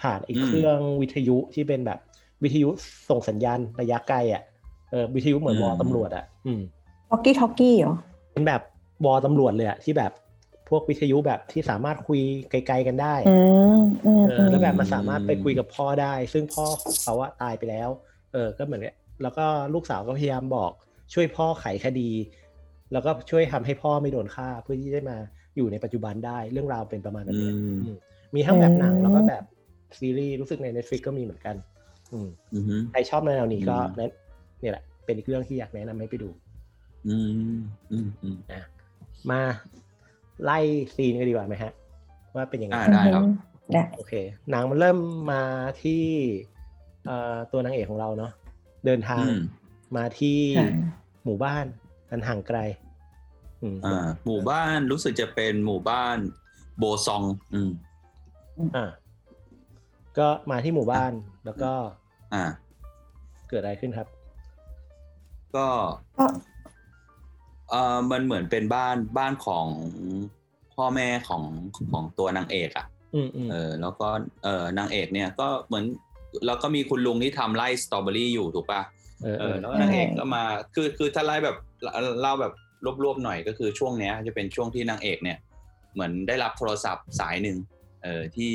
ผ่านไอ้อืมเครื่องวิทยุที่เป็นแบบวิทยุส่งสัญญาณระยะไกลอะเออวิทยุเหมือนอืมวอตำรวจอะ อืมท็อกกี้ท็อกกี้เหรอเป็นแบบวอตำรวจเลยอะที่แบบ พวกวิทยุแบบที่สามารถคุยไกล ๆกันได้อืมอืมเออแล้วแบบมันสามารถไปคุยกับพ่อได้ ซึ่งพ่อของเขาอะตายไปแล้ว เออ ก็เหมือนเนี่ยแล้วก็ลูกสาวก็พยายามบอก ช่วยพ่อไขคดี แล้วก็ช่วยทำให้พ่อไม่โดนฆ่าเพื่อที่จะมาอยู่ในปัจจุบันได้เรื่องราวเป็นประมาณแบบอืเนี้ยมอืมมีทั้งแบบหนังแล้วก็แบบซีรีส์รู้สึกใน Netflix ก็มีเหมือนกันอืมอือฮึใครชอบแนวนี้ก็อืมแนะเนี่ยแหละ เป็นอีกเรื่องที่อยากแนะนำให้ไปดู อืมอืมอืมนะมา ไล่ซีนกันดีกว่าไหมฮะ ว่าเป็นยังไงอ่าได้ครับได้โอเค หนังมันเริ่มมาที่เอ่อตัวนางเอกของเราเนาะเดินทางอืมมาที่ค่ะหมู่บ้านอันห่างไกลอืมอ่า หมู่บ้านรู้สึกจะเป็นหมู่บ้านโบซอง อืมอ่าก็มาที่หมู่บ้านแล้วก็ อ่า เกิดอะไรขึ้นครับ ก็ก็ เออมันเหมือนเป็นบ้านบ้านของพ่อแม่ของของตัวนางเอกอะอืมอืมเออ แล้วก็เออนางเอกเนี่ยก็เหมือนแล้วก็มีคุณลุงที่ทำไร่สตรอเบอรี่อยู่ถูกปะเออเอเอออแล้วนางเอกก็มาคือคือถ้าไล่แบบเล่าแบบรวบๆหน่อยก็คือช่วงเนี้ย จะเป็นช่วงที่นางเอกเนี่ย เหมือนได้รับโทรศัพท์สายหนึ่งเออที่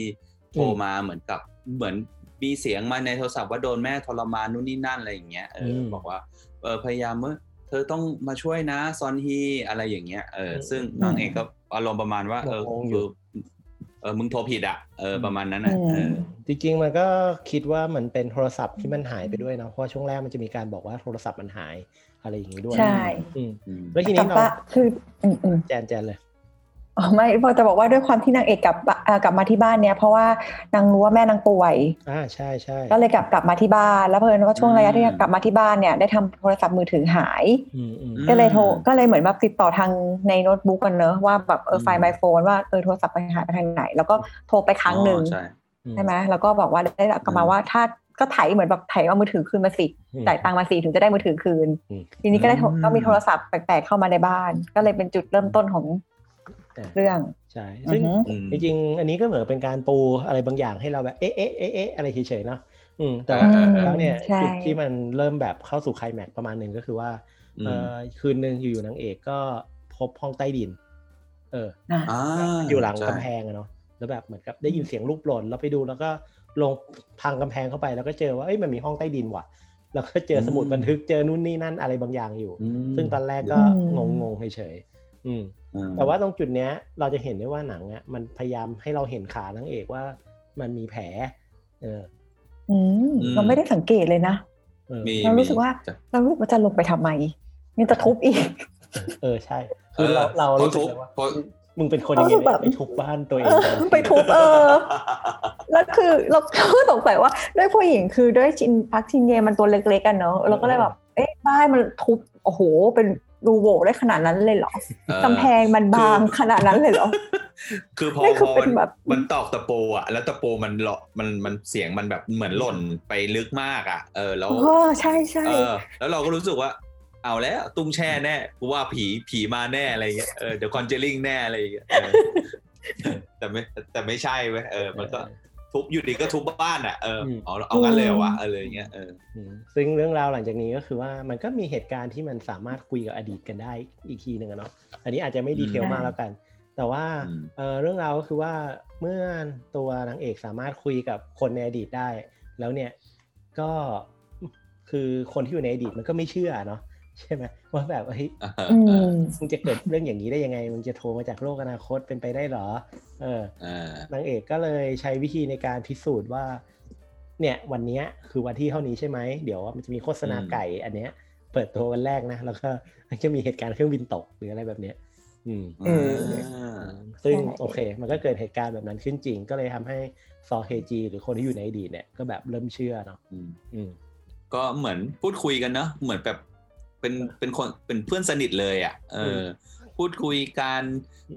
โทรมาเหมือนกับเหมือนมีเสียงมาในโทรศัพท์ว่าโดนแม่ทรมานนู่นนี่นั่นอะไรอย่างเงี้ยเอออมบอกว่าเออพยายามเมื่อเธอต้องมาช่วยนะซอนฮีอะไรอย่างเงี้ยเอออมซึ่งนางเอกก็อารมณ์ประมาณว่า เอองงอยู่คือเออมึงโทรผิดอะเออประมาณนั้นอะเออจริงๆมันก็คิดว่ามันเป็นโทรศัพท์ที่มันหายไปด้วยเนอะเพราะว่าช่วงแรกมันจะมีการบอกว่าโทรศัพท์มันหายอะไรอย่างนี้ด้วยใช่อืมอืมแล้วทีกลันี้บเราว่าคืออืมอืมแจนแจนเลยอ๋อ ไม่พอจะบอกว่าด้วยความที่นางเอกกลับบ้านเอ่อกลับมาที่บ้านเนี้ยเพราะว่านางรู้ว่าแม่นางป่วยอ่าใช่ใช่ก็เลยกลับกลับมาที่บ้าน แล้วเพิ่นว่าช่วงระยะที่อืมกลับมาที่บ้านเนี่ยได้ทำโทรศัพท์มือถือหายอืมอืมก็เลยโทรก็เลยเหมือนแบบติดต่อทางในโน้ตบุ๊กกันเนอะว่าแบบเออมไฟล์ไมโฟนว่าเออโทรศัพท์ไปหายไปทางไหน แล้วก็โทรไปครั้งหนึ่งอ๋อใช่ใช่ไหมแล้วก็บอกว่าได้กลับมาว่าถ้าก็ไถเหมือนแบบไถเอามือถือคืนมาสิอืมจ่ายตังค์มาสิถึงจะได้มือถือคืนอืมทีนี้ก็ได้โทรอืมก็มีโทรศัพท์แปลกๆเข้ามาในบ้าน ก็เลยเป็นจุดเริ่มต้นของอ่า เรื่องใช่ซึ่งอือฮึอืมจริงๆอันนี้ก็เหมือนเป็นการปูอะไรบางอย่างให้เราแบบเอ๊ะเอ๊ะเอ๊ะเอ๊ะอะไรเฉยๆเนาะอืมแต่อืมแล้วเนี่ยใช่จุดที่มันเริ่มแบบเข้าสู่ไคลแม็กซ์ประมาณหนึ่งก็คือว่าอืมเออคืนหนึ่งอยู่ๆนางเอกก็พบห้องใต้ดิน เอออะอ่าอยู่หลังใช่กำแพงอะเนาะแล้วแบบเหมือนกับได้ยินเสียงลูกหล่นแล้วไปดูแล้วก็ลงพังกำแพงเข้าไปแล้วก็เจอว่าเอ้ยมันมีห้องใต้ดินว่ะ แล้วก็เจอสมุดบันทึกเจอนู่นนี่นั่นอะไรบางอย่างอยู่อืมซึ่งตอนแรกก็อืงมงงๆเฉยๆอืมอืม แต่ว่าตรงจุดเนี้ยเราจะเห็นได้ว่าหนังอะมันพยายามให้เราเห็นขานางเอกว่ามันมีแผล เอออืมเราไม่ได้สังเกตเลยนะเออมีเรารู้สึกว่าจะเรารู้สึกว่าจะลงไปทำไมยังจะทุบอีก เออใช่คือเราเราเพราะรู้สึกทุบเลยว่าเพราะมึงเป็นคนยังไงรู้สึกแบเนี่ยบไปทุบบ้านตัวเองเออไปทุบเออแล้วคือเราก็สงสัยว่าด้วยผู้หญิงคือด้วยจินพักจินเยมันตัวเล็กๆกันเนอะเราก็เลยแบบเอ๊ะบ้านมันทุบโอ้โหเป็น รูโหว่ได้ขนาดนั้นเลยเหรอเออกำแพงมันบางขนาดนั้นเลยเหรอ คือพอนี่คือพอเป็นมันแบบมันตอกตะปูอะ แล้วตะปูมันเลาะมันมันเสียงมันแบบเหมือนหล่นไปลึกมากอะ เออแล้วอ๋อใช่ใช่เออ แล้วเราก็รู้สึกว่า เอาแล้วตุ้งแช่แน่กูว่าผีผีมาแน่อะไรเงี้ยเออเดี๋ยวคอนเจลิงแน่อะไรเงี้ยเออแต่ไม่แต่ไม่ใช่เว้ยเออ มันก็ ทุบอยู่ดีก็ทุบบ้านอะเออเอาเอางั้นเลยเหรอวะเออเลยเงี้ยเอออืมซึ่งเรื่องราวหลังจากนี้ก็คือว่ามันก็มีเหตุการณ์ที่มันสามารถคุยกับอดีตกันได้อีกทีหนึ่งอะเนาะอันนี้อาจจะไม่ดีเทลอืมมากแล้วกัน แต่ว่าอืมเออเรื่องราวก็คือว่าเมื่อตัวนางเอกสามารถคุยกับคนในอดีตได้ แล้วเนี่ยก็คือคนที่อยู่ในอดีตมันก็ไม่เชื่อเนาะ ใช่ไหมว่าแบบเฮ้ยอืมมึงจะเกิดเรื่องอย่างนี้ได้ยังไงมึงจะโทรมาจากโลกอนาคตเป็นไปได้เหรอเออเออนางเอกก็เลยใช้วิธีในการพิสูจน์ว่า เนี่ยวันเนี้ยคือวันที่เท่านี้ใช่ไหมเดี๋ยวมันจะมีโฆษณาอืมไก่ อันเนี้ย เปิดตัววันแรกนะแล้วก็มันจะมีเหตุการณ์เครื่องบินตกหรืออะไรแบบเนี้ย อืมเออซึ่งใช่โอเค มันก็เกิดเหตุการณ์แบบนั้นขึ้นจริง ก็เลยทำให้ซอเฮจีหรือคนที่อยู่ในอดีตเนี่ยก็แบบเริ่มเชื่อเนาะอืมอืมก็เหมือนพูดคุยกันเนอะเหมือนแบบ เป็นเป็นคนเป็นเพื่อนสนิทเลยอะ เออ พูดคุยกัน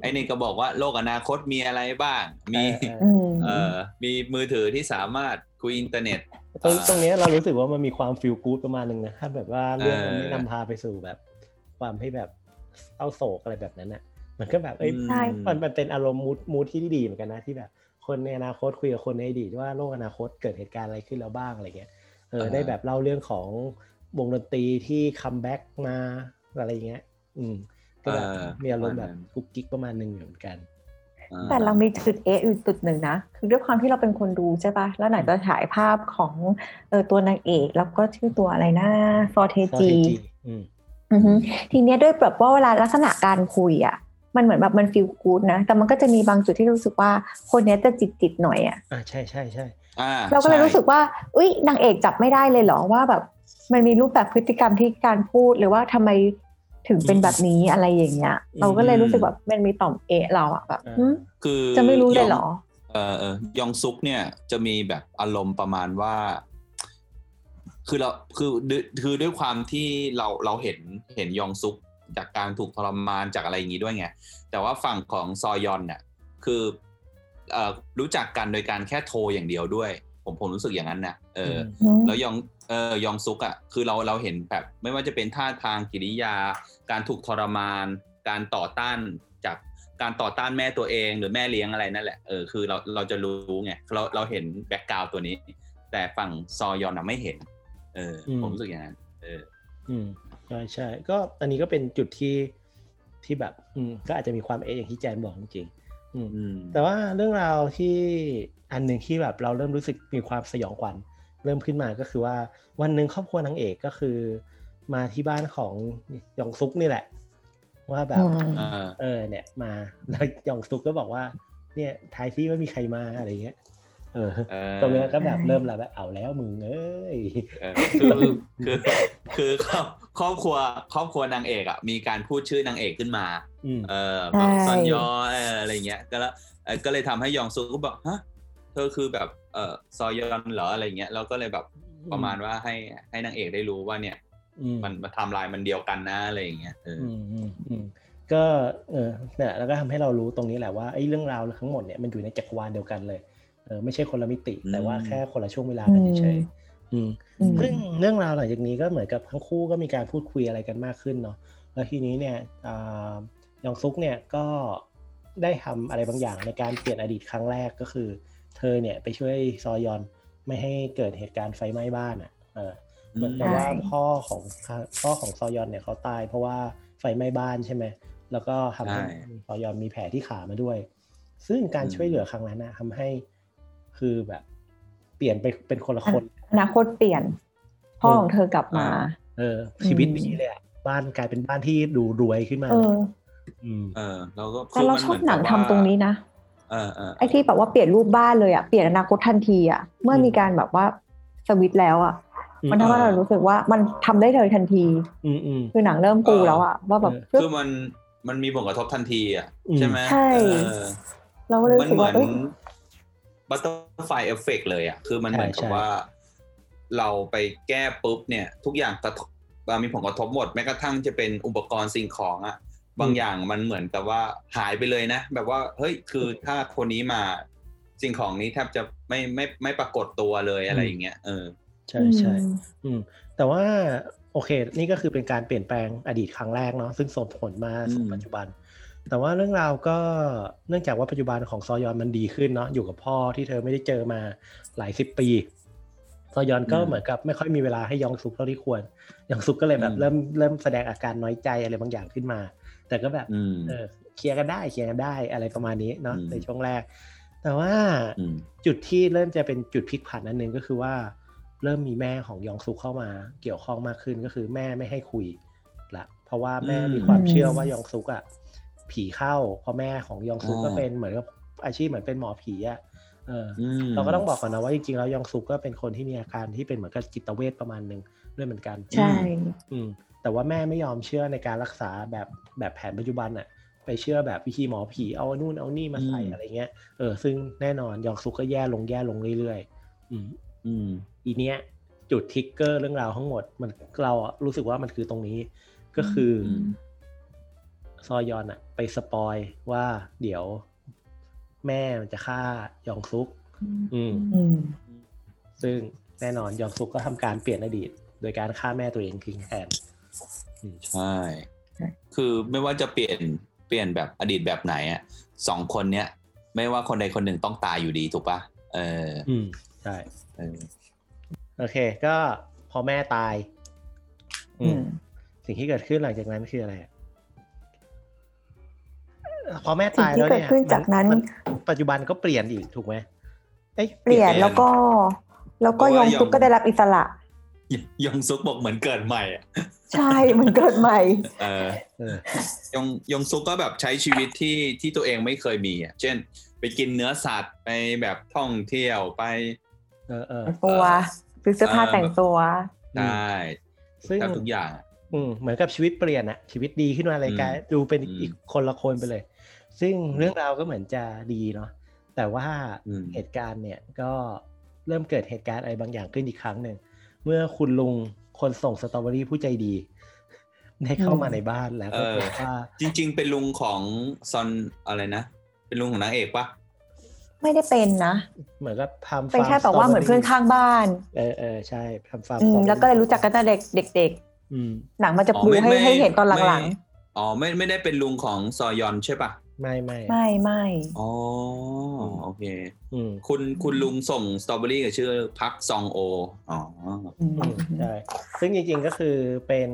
ไอ้นี่ก็บอกว่าโลกอนาคตมีอะไรบ้าง มีเอออืมเอ่อมีมือถือที่สามารถคุยอินเทอร์เน็ตตรงอ่าตรงเนี้ยเรารู้สึกว่ามันมีความ feel good ประมาณหนึ่งนะถ้าแบบว่าเรื่องมันเออไม่นำพาไปสู่แบบ ความให้แบบเศร้าโศกอะไรแบบนั้นน่ะ มันก็แบบเอ้ยใช่มันมันเป็นอารมณ์ mood mood ที่ดีเหมือนกันนะที่แบบ คนในอนาคตคุยกับคนในอดีตว่าโลกอนาคตเกิดเหตุการณ์อะไรขึ้นแล้วบ้างอะไรเงี้ยเอออ่าได้แบบเล่าเรื่องของ วงดนตรีที่ comeback มาอะไรเงี้ย อืม ก็แบบมีอารมณ์แบบกุ๊กกิ๊กประมาณหนึ่งอยู่เหมือนกันอ่าแต่เรามีจุดเอะอยู่จุดหนึ่งนะ คือด้วยความที่เราเป็นคนดูใช่ปะแล้วไหนจะฉายภาพของเออตัวนางเอกแล้วก็ชื่อตัวอะไรนะฟอร์เทซอจีเฮจีอืมอือฮึทีเนี้ยด้วยแบบว่าเวลาลักษณะการคุยอะมันเหมือนแบบมันฟีลกูดนะ แต่มันก็จะมีบางจุดที่รู้สึกว่าคนเนี้ยจะจิตจิตๆหน่อยอะอ่าใช่ใช่ใช่อ่าเราก็เลยใช่รู้สึกว่าอุ้ยนางเอกจับไม่ได้เลยเหรอว่าแบบ มันมีรูปแบบพฤติกรรมที่การพูดหรือว่าทำไมถึงเป็นแบบนี้อะไรอย่างเงี้ย เราก็เลยรู้สึกแบบมันมีต่อมเอะเราอะแบบหึคือจะไม่รู้เลยเหรอเออเออยองซุกเนี่ยจะมีแบบอารมณ์ประมาณว่า คือเราคือด้วยคือด้วยความที่เราเราเห็นเห็นยองซุกจากการถูกทรมานจากอะไรอย่างนี้ด้วยไงแต่ว่าฝั่งของซอยอนเนี่ยคือเอ่อรู้จักกันโดยการแค่โทรอย่างเดียวด้วย ผมผมรู้สึกอย่างนั้นนะเออออืมแล้วยอง เออยองซุกอะคือเราเราเห็นแบบ ไม่ว่าจะเป็นท่าทางกิริยา การถูกทรมาน การต่อต้านจากการต่อต้านแม่ตัวเองหรือแม่เลี้ยงอะไรนั่นแหละเออคือเราเราจะรู้ไงเราเราเห็นแบ็กกราวตัวนี้ แต่ฝั่งซอยอนน่ะไม่เห็น เอออมผมรู้สึกอย่างนั้นเออ อืมใช่ใช่ก็อันนี้ก็เป็นจุดที่ที่แบบ อืมก็อาจจะมีความเอะอย่างที่แจนบอกจริงๆอืมอืมแต่ว่าเรื่องราวที่อันหนึ่งที่แบบเราเริ่มรู้สึกมีความสยองขวัญ เริ่มขึ้นมาก็คือว่าวันหนึ่งครอบครัวนางเอกก็คือ มาที่บ้านของยองซุกนี่แหละ ว่าแบบอืมเออเออ เนี่ย มาแล้วยองซุกก็บอกว่า เนี่ยทายซิว่ามีใครมาอะไรเงี้ยเออเออตรงนี้ก็แบบเริ่มแล้วแบบเอาแล้วมึงเอ้ยเออคือคือคือครอบครอบครัวครอบครัวนางเอกอะมีการพูดชื่อนางเอกขึ้นมาอืมเออใช่แบบซอนยอเอออะไรเงี้ย ก็แล้วเออก็เลยทำให้ยองซุกก็บอกฮะเธอคือแบบเออซอยอนเหรออะไรเงี้ยแล้วก็เลยแบบประมาณว่าให้ให้นางเอกได้รู้ว่าเนี่ยอืมมันมาทำลายมันเดียวกันนะอะไรอย่างเงี้ยเอออืมอืมอืมก็เออเนี่ยแล้วก็ทำให้เรารู้ตรงนี้แหละว่าไอ้เรื่องราวทั้งหมดเนี่ยมันอยู่ในจักรวาลเดียวกันเลยเออไม่ใช่คนละมิติ แต่ว่าแค่คนละช่วงเวลากันเฉยๆอืมอืมซึ่งเรื่องราวหลังจากนี้ก็เหมือนกับทั้งคู่ก็มีการพูดคุยอะไรกันมากขึ้นเนาะแล้วทีนี้เนี่ยอ่ายองซุกเนี่ยก็ได้ทำอะไรบางอย่างในการเปลี่ยนอดีตครั้งแรกก็คือ เธอเนี่ยไปช่วยซอยอนไม่ให้เกิดเหตุการณ์ไฟไหม้บ้านอะเออเหมือนกับว่าพ่อของพ่อของซอยอนเนี่ยเขาตายเพราะว่าไฟไหม้บ้านใช่ไหมแล้วก็ทำให้ซอยอนมีแผลที่ขามาด้วย ซึ่งการช่วยเหลือครั้งนั้นนะทำให้คือแบบ เปลี่ยนไปเป็นคนละคนอนาคตเปลี่ยน พ่อของเธอกลับมา เออ ชีวิตดีเลยอะบ้านกลายเป็นบ้านที่ดูรวยขึ้นมา เอออืมเออเราก็แต่เราชอบหนังทำตรงนี้นะเออเออ ไอ้ที่แบบว่าเปลี่ยนรูปบ้านเลยอะเปลี่ยนอนาคตทันทีอะเมื่อมีการแบบว่าสวิตช์แล้วอะอืมมันทำให้เรารู้สึกว่ามันทำได้เลยทันทีอืมอืมคือหนังเริ่มปูแล้วอะว่าแบบเออคือมันมันมีผลกระทบทันทีอะอืมใช่ไหมใช่เออเราก็เลยมันรู้สึกเหมืว่าอนเอ้ยbutterfly effect เลยอะคือมันใช่เหมือนกับใช่ว่า เราไปแก้ปุ๊บเนี่ย ทุกอย่างกระทบมีผลกระทบหมดแม้กระทั่งจะเป็นอุปกรณ์สิ่งของอะ บางอย่างมันเหมือนกับว่าหายไปเลยนะ แบบว่าเฮ้ยคือถ้าคนนี้มาสิ่งของนี้แทบจะไม่ไม่ไม่ปรากฏตัวเลยอะไรอย่างเงี้ยเออใช่ใช่อืมแต่ว่าโอเค นี่ก็คือเป็นการเปลี่ยนแปลงอดีตครั้งแรกเนาะซึ่งส่งผลมาสู่อืมปัจจุบัน แต่ว่าเรื่องราวก็เนื่องจากว่าปัจจุบันของซอยอนมันดีขึ้นเนาะอยู่กับพ่อที่เธอไม่ได้เจอมาหลายสิบปีซอยอนก็เหมือนกับไม่ค่อยมีเวลาให้ยองซุกเท่าที่ควรยองซุกก็เลยแบบเริ่มเริ่มแสดงอาการน้อยใจอะไรบางอย่างขึ้นมา แต่ก็แบบอืมเออเคลียร์กันได้เคลียร์กันได้อะไรประมาณนี้เนาะอืมในช่วงแรก แต่ว่าอืมจุดที่เริ่มจะเป็นจุดพลิกผันนั้นหนึ่งก็คือว่า เริ่มมีแม่ของยองซุกเข้ามาเกี่ยวข้องมากขึ้นก็คือแม่ไม่ให้คุยละเพราะว่าแม่อืมมีความเชื่อว่ายองซุกอะผีเข้าเพราะแม่ของยองซุกอ่าก็เป็นเหมือนกับอาชีพเหมือนเป็นหมอผีอะเอออมเราก็ต้องบอกก่อนนะว่าจริงๆแล้วยองซุกก็เป็นคนที่มีอาการที่เป็นเหมือนกับจิตเวชประมาณหนึ่งด้วยเหมือนกัน ใช่ อืม แต่ว่าแม่ไม่ยอมเชื่อในการรักษาแบบแบบแผนปัจจุบันอะไปเชื่อแบบวิธีหมอผีเอานู่นเอานี่มาใส่อืมอะไรเงี้ยเออซึ่งแน่นอนยองซุกก็แย่ลงแย่ลงเรื่อยๆอืมอืมอีเนี้ยจุดทิกเกอร์เรื่องราวทั้งหมดมันเราอะรู้สึกว่ามันคือตรงนี้ก็คืออมซอยอนอะไปสปอยว่าเดี๋ยวแม่มันจะฆ่ายองซุกอืมอืมซึ่งแน่นอนยองซุกก็ทำการเปลี่ยนอดีต โดยการฆ่าแม่ตัวเองทิ้งแทนอืม ใช่ใช่ คือไม่ว่าจะเปลี่ยนเปลี่ยนแบบอดีตแบบไหนอะสองคนเนี้ย ไม่ว่าคนใดคนหนึ่งต้องตายอยู่ดีถูกปะเออ อืมใช่เออโอเค ก็พอแม่ตาย อือืมมสิ่งที่เกิดขึ้นหลังจากนั้นคืออะไรอะพอแม่สิ่งตายที่แล้วเกิดเนี่ยขึ้นจากนั้นมัปัจจุบันก็เปลี่ยนอีกถูกไหมอ้เปลี่ยนแล้วก็ แล้วก็ยองซุกก็ได้รับอิสระ ยองซุกบอกเหมือนเกิดใหม่อะใช่มันเกิดใหม่เออเออยองยองซุกก็แบบใช้ชีวิตที่ที่ตัวเองไม่เคยมีอะเช่น ไปกินเนื้อสัตว์ไปแบบท่องเที่ยวไป เออเออตัวซื้อเสื้อผ้าเออแต่งตัวได้ซึ่งแทบทุกอย่างอะอืมเหมือนกับชีวิตเปลี่ยนอะชีวิตดีขึ้นมาเลยอืมกลายดูเป็นอืมอีกคนละคนไปเลย ซึ่งเรื่องราวก็เหมือนจะดีเนาะแต่ว่าอืมเหตุการณ์เนี่ยก็เริ่มเกิดเหตุการณ์อะไรบางอย่างขึ้นอีกครั้งหนึ่ง เมื่อคุณลุงคนส่งสตรอเบอรี่ผู้ใจดี ได้เข้ามาอืมในบ้านแล้วก็เออบอกว่าจริง ๆ เป็นลุงของซอนอะไรนะ เป็นลุงของนางเอกปะไม่ได้เป็นนะ เหมือนกับทำเป็นแค่ฟแบบว่าเหมือนเพื่อนข้างบ้าน เออเออใช่ทำฟาร์มอืสตรมอเบอรี่แล้วก็เลยรู้จักกันตั้งแต่เด็กเด็กอืมๆหนังมันจะอ๋อปูไม่ให้ไม่ให้เห็นตอนหลังไม่อ๋อไม่ไม่ได้เป็นลุงของซอยอนใช่ปะ ไม่ไม่ๆไม่ไม่อ๋อโอเค อืมคุณคุณลุงส่งสตรอเบอรี่กับชื่อพักซองโออ๋ออืมอืมใช่ซึ่งจริงๆก็คือเป็น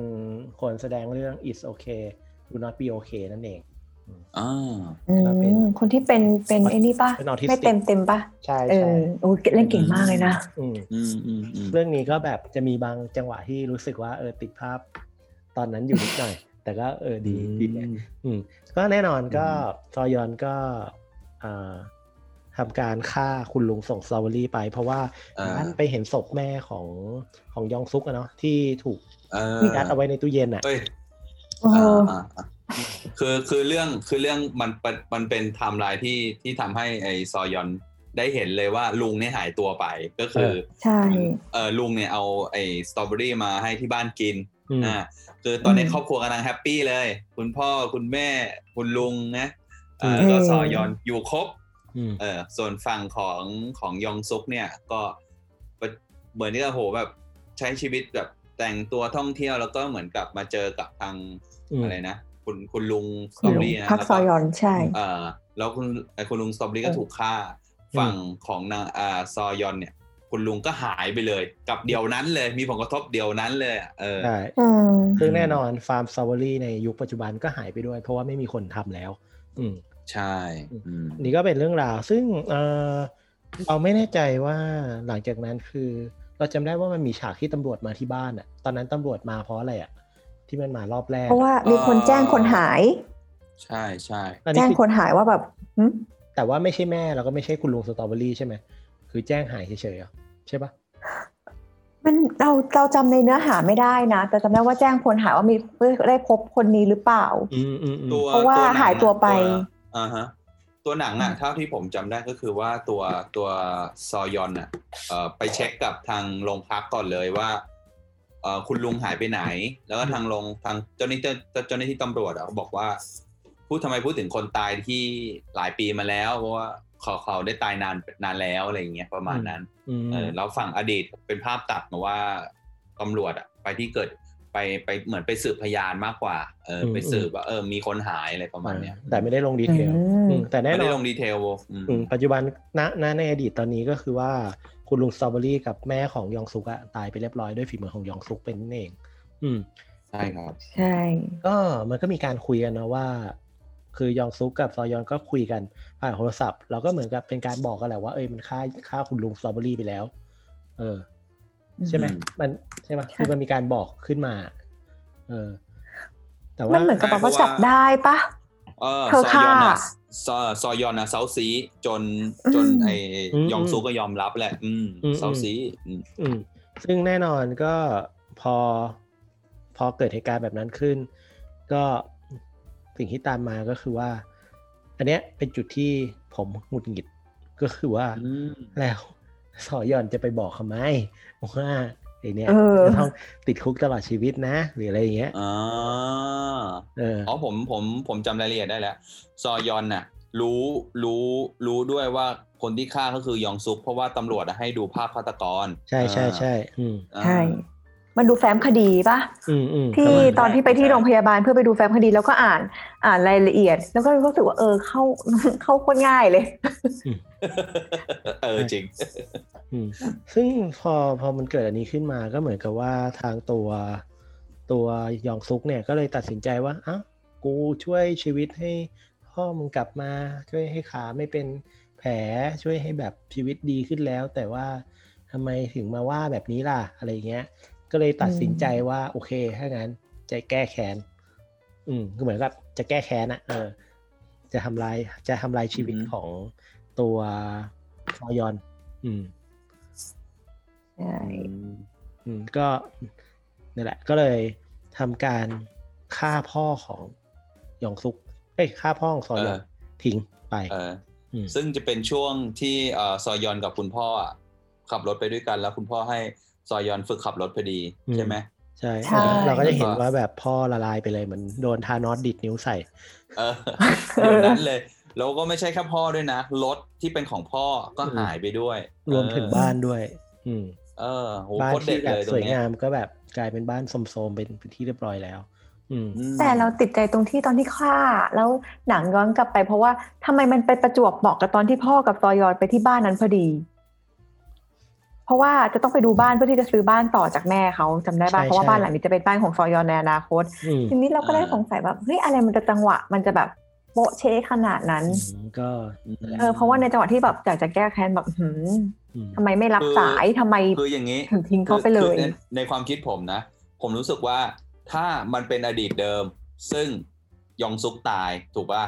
คนแสดงเรื่อง is okay do not be okay นั่นเองอ่าอืแล้วเป็นมคนที่เป็นเป็นไอ้นี่ปะเป็น autistic ไม่เต็มเต็มปะใช่เอใช่อโอ้ยเล่นเก่งมากเลยนะอืมอืมอืมอืมเรื่องนี้ก็แบบจะมีบางจังหวะที่รู้สึกว่าเออติดภาพตอนนั้นอยู่นิดหน่อย แต่ก็เออดีดีเนี่ยอืมก็แน่นอนก็ซอยอนก็อ่าทำการฆ่าคุณลุงส่งสตรอเบอรี่ไป เพราะว่าอ่าท่านไปเห็นศพแม่ของของยองซุกอะเนาะที่ถูกเออยัดเอาไว้ในตู้เย็นอะเอ้ยโอ้โหอ่าอ่าอ่าคือคือเรื่องคือเรื่องมันมันมันเป็นไทม์ไลน์ที่ที่ทำให้ไอซอยอนได้เห็นเลยว่าลุงเนี่ยหายตัวไปก็คือ ใช่เออลุงเนี่ยเอาไอสตรอเบอรี่มาให้ที่บ้านกิน อืมอ่าคือตอนนี้อืมครอบครัวกำลังแฮปปี้เลย คุณพ่อคุณแม่คุณลุงนะเอออืมก็ซอยอนอยู่ครบอืมเออส่วนฝั่งของของยองซุกเนี่ยก็เหมือนที่โหแบบใช้ชีวิตแบบแต่งตัวท่องเที่ยวแล้วก็เหมือนกับมาเจอกับทางอืมอะไรนะคุณคุณลุงสคุตรณอเบอลุงรี่นะพักแล้วซอยอนใช่เออแล้วคุณไอคุณลุงสตรอเบอรี่ก็ถูกฆ่า ฝั่งของนางอ่าซอยอนเนี่ย คคุณลุงก็หายไปเลย กับเดียวนั้นเลยมีผลกระทบเดียวนั้นเลยอะเออใช่อืมซึ่งแน่นอนฟาร์มสตรอเบอรี่ในยุคปัจจุบันก็หายไปด้วย เพราะว่าไม่มีคนทำแล้ว อืมใช่อืมนี่ก็เป็นเรื่องราว ซึ่งเออเราไม่แน่ใจว่าหลังจากนั้นคือ เราจำได้ว่ามันมีฉากที่ตำรวจมาที่บ้านอะตอนนั้นตำรวจมาเพราะอะไรอะที่มันมารอบแรก เพราะว่ามีคนแจ้งคนหาย ใช่ใช่อันแจ้นี้งคือคนหายว่าแบบหึแต่ว่าไม่ใช่แม่แล้วก็ไม่ใช่คุณลุงสตรอเบอรี่ใช่ไหมคือแจ้งหายเฉยๆอะ ใช่ปะมันเราเราจำในเนื้อหาไม่ได้นะ แต่จำได้ว่าแจ้งคนหายว่ามีได้พบคนนี้หรือเปล่าอืมอืมอืมตัวเพราะว่าหนังอะหายตัวไปอ่าฮะตัวหนังอะเท่าที่ผมจำได้ก็คือว่าตัวตัวซอยอนอะเอ่อไปเช็คกับทางโรงพักก่อนเลยว่าเอ่อคุณลุงหายไปไหน แล้วก็ทางโรงทางเจ้าหน้าที่เจ้าหน้าที่ตำรวจอะเขาบอกว่า พูดทำไมพูดถึงคนตายที่หลายปีมาแล้ว เพราะว่า เขาเขาได้ตายนานนานแล้วอะไรอย่างเงี้ยประมาณนั้นอืมเออแล้วฝั่งอดีตเป็นภาพตัดมาว่าตำรวจอะไปที่เกิดไปไปเหมือนไปสืบพยานมากกว่าเออไปสืบว่าเออมีคนหายอะไรประมาณเนี้ยแต่ไม่ได้ลงดีเทลอืมอืมแต่แน่ไม่นอได้นลงดีเทลอืมอืมปัจจุบันณณในอดีตตอนนี้ก็คือว่าคุณลุงสตรอเบอรี่กับแม่ของยองซุกอะตายไปเรียบร้อยด้วยฝีมือของยองซุกเป็นนั่นเอง อืมใช่ครับ ใช่ ก็มันก็มีการคุยกันนะว่า คือยองซุกกับซอยอนก็คุยกันผ่านโทรศัพท์เราก็เหมือนกับเป็นการบอกกันแหละว่าเอ้ยมันฆ่าฆ่าคุณลุงสตรอเบอรี่ไปแล้ว เออ ใช่ไหมอืมมันใช่ไหมคือมันมีการบอกขึ้นมา เออ แต่มัว่านเหมือนกับแบบว่าจับได้ปะเออเธอซอยอนอะฆ่าซอซอยอนอะเซาซีจนอืมจนไออืมยองซูก็ยอมรับแหละ อืมอืมเซาซีอืมอืมซึ่งแน่นอนก็พอพอเกิดเหตุการณ์แบบนั้นขึ้น ก็ สิ่งที่ตามมาก็คือว่า อันเนี้ยเป็นจุดที่ผมหงุดหงิดก็คือว่าอืมแล้วสอยอนจะไปบอกเขาไหมว่าไอเนี้ยเออจะต้องติดคุกตลอดชีวิตนะ หรืออะไรอย่างเงี้ยอ่าเอออ๋อผมผมผมจำรายละเอียดได้แล้วซอยอนน่ะ รู้รู้รู้ด้วยว่าคนที่ฆ่าก็คือยองซุก เพราะว่าตำรวจอะให้ดูภาพฆาตกร ใช่ใช่ใช่อืมอ่าใช่ มันดูแฟ้มคดีปะอืมอืมที่ประมาณตอนที่ไปที่ใช่โรงพยาบาลเพื่อไปดูแฟ้มคดีแล้วก็อ่านอ่านรายละเอียด แล้วก็รู้สึกว่าเออเข้าเข้าโคตรง่ายเลย เออจริงอืมซึ่งพอพอมันเกิดอันนี้ขึ้นมาก็เหมือนกับว่าทางตัวตัวยองซุกเนี่ยก็เลยตัดสินใจว่าอ้าวกูช่วยชีวิตให้พ่อมึงกลับมาช่วยให้ขาไม่เป็นแผลช่วยให้แบบชีวิตดีขึ้นแล้ว แต่ว่าทำไมถึงมาว่าแบบนี้ล่ะอะไรเงี้ย ก็เลยตัดสินใจว่าโอเคถ้างั้นจะแก้แค้นอืมก็เหมือนกับจะแก้แค้นอะเออ จะทำลายจะทำลายชีวิตอือฮึของตัวซอยอน อืมใช่อืมก็นี่แหละ ก็เลยทำการฆ่าพ่อของยองซุก เอ้ยฆ่าพ่อของซอยอนเออทิ้งไปเอออืมซึ่งจะเป็นช่วงที่เอ่อซอยอนกับคุณพ่ออะขับรถไปด้วยกันแล้วคุณพ่อให้ ซอยอนฝึกขับรถพอดีใช่ไหมใช่ใช่เราก็จะเห็นแล้วก็ว่าแบบพ่อละลายไปเลยเหมือนโดนทานอสดิดนิ้วใส่เออเดี๋ยวนั้นเลยแล้วก็ไม่ใช่แค่พ่อด้วยนะรถที่เป็นของพ่อก็อืมหายไปด้วย รวมถึงเออบ้านด้วย อืม เออโหบ้านโคตรเด็ที่ดแบเลบยตรสวยงเนี้ยงามก็แบบกลายเป็นบ้านโสมๆเป็นเป็นที่เรียบร้อยแล้วอืมอืมแต่เราติดใจตรงที่ตอนที่ฆ่า แล้วหนังย้อนกลับไปเพราะว่าทำไมมันไปประจวบเหมาะกับตอนที่พ่อกับซอยอนไปที่บ้านนั้นพอดี เพราะว่าจะต้องไปดูบ้านเพื่อที่จะซื้อบ้านต่อจากแม่เขาจำได้ป่ะใช่เพราะว่าใช่บ้านหลังนี้จะเป็นบ้านของซอยอนในอนาคตอืมทีนี้เราก็ได้สงสัยว่าเฮ้ยอะไรมันจะจังหวะมันจะแบบโปะเชะขนาดนั้นอืมก็เออเพราะว่าในจังหวะที่แบบอยากจะแก้แค้นแบบหืมอืมทำไมไม่รับสายทำไมคืออย่างนี้ถึงทิ้งเขาไปเลยคือในในความคิดผมนะ ผมรู้สึกว่าถ้ามันเป็นอดีตเดิม ซึ่งยองซุกตายถูกป่ะ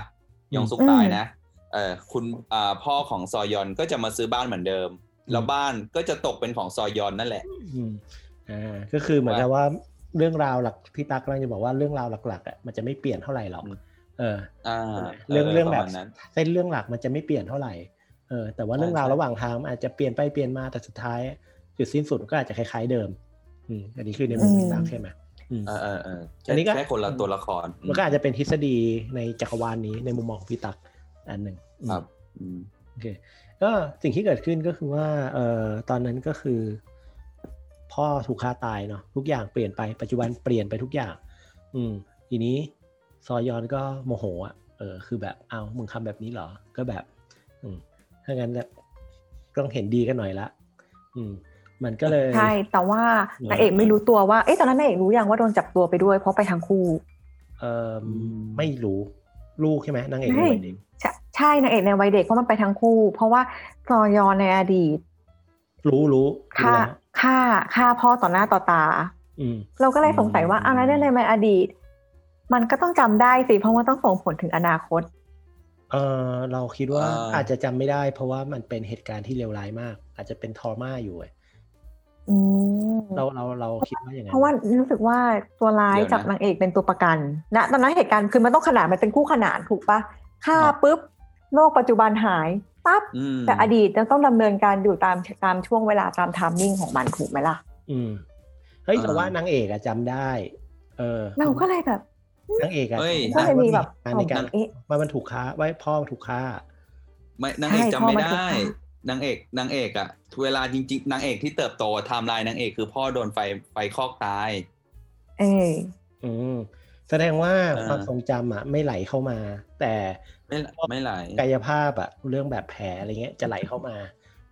ยองซุกตายนะเออคุณอ่าพ่อของซอยอนก็จะมาซื้อบ้านเหมือนเดิม แล้วบ้านก็จะตกเป็นของซอยอนนั่นแหละอืมอ่าก็คือเหมือนกับว่าเรื่องราวหลักพี่ตั๊กกำลังจะบอกว่าเรื่องราวหลักๆอะมันจะไม่เปลี่ยนเท่าไหร่หรอกอืมเอออ่าเรื่องเรื่องแบบประมาณนั้นเส้นเรื่องหลักมันจะไม่เปลี่ยนเท่าไหร่เออแต่ว่าเรื่องราวใช่ระหว่างทางมันอาจจะเปลี่ยนไปเปลี่ยนมาแต่สุดท้ายจุดสิ้นสุดก็อาจจะคล้ายๆเดิมอืมอันนี้คือในมุมอืมพี่ตั๊กใช่ไหมอืมเออเออเอออันนี้ก็แค่คนละตัวละคร มันก็อาจจะเป็นทฤษฎีในจักรวาลนี้ในมุมมองของพี่ตั๊กอันหนึ่งอืมครับอืมโอเค ก็สิ่งที่เกิดขึ้นก็คือว่าเอ่อตอนนั้นก็คือ พ่อถูกฆ่าตายเนาะทุกอย่างเปลี่ยนไปปัจจุบันเปลี่ยนไปทุกอย่าง อืมทีนี้ซอยอนก็โมโหอะเออคือแบบเอามึงทำแบบนี้เหรอ ก็แบบ อืมถ้างั้นแบบต้องเห็นดีกันหน่อยละ อืม มันก็เลยใช่แต่ว่าเออนางเอกไม่รู้ตัวว่าเอ๊ะตอนนั้นนางเอกรู้ยังว่าโดนจับตัวไปด้วยเพราะไปทั้งคู่ เออไม่รู้ลูกใช่ไหมนางเอกใช่ในวัยเด็ก ใช่ใช่นางเอกในวัยเด็กเพราะมันไปทั้งคู่ เพราะว่าซอยอนในอดีต รู้รู้ฆ่ารู้แล้วฆ่าฆ่าพ่อต่อหน้าต่อตาอืมเราก็เลยสงสัยว่าอืมอะไรได้ในอดีต มันก็ต้องจำได้สิ เพราะว่าต้องส่งผลถึงอนาคต เออเราคิดว่าอ่าอาจจะจำไม่ได้ เพราะว่ามันเป็นเหตุการณ์ที่เลวร้ายมาก อาจจะเป็นทอร์มาอยู่อะอืมเราเราเราคิดว่าอย่างนั้นเพราะว่ารู้สึกว่าตัวร้ายเดี๋ยวนะจับนางเอกเป็นตัวประกันณตอนนั้นเหตุการณ์คือมันต้องขนานมันเป็นคู่ขนานถูกปะฆ่าครับปุ๊บ โลกปัจจุบันหายปั๊บอืมแต่อดีตจะต้องดำเนินการอยู่ตามตามช่วงเวลาตามไทามมิ่งของมันถูกไหมล่ะ อืมเฮ้ยอ่าแต่ว่านางเอกอะจำได้ เออเราก็เลยแบบนางเอกอะเฮ้ยก็เลยมีแบบจำได้ว่าในการเอ๊ะว่ามันถูกค้าไว้พ่อถูกฆ่าไม่นางเอกใช่จำไม่พ่อมันถูกได้ฆ่านางเอกนางเอกอะเวลาจริงๆนางเอกที่เติบโตไทม์ไลน์นางเอกคือพ่อโดนไฟไฟคอกตาย เอออืมแสดงว่าเออความทรงจำอะไม่ไหลเข้ามา แต่ ไม่ไม่ไหลกายภาพอะเรื่องแบบแผลอะไรเงี้ยจะไหลเข้ามา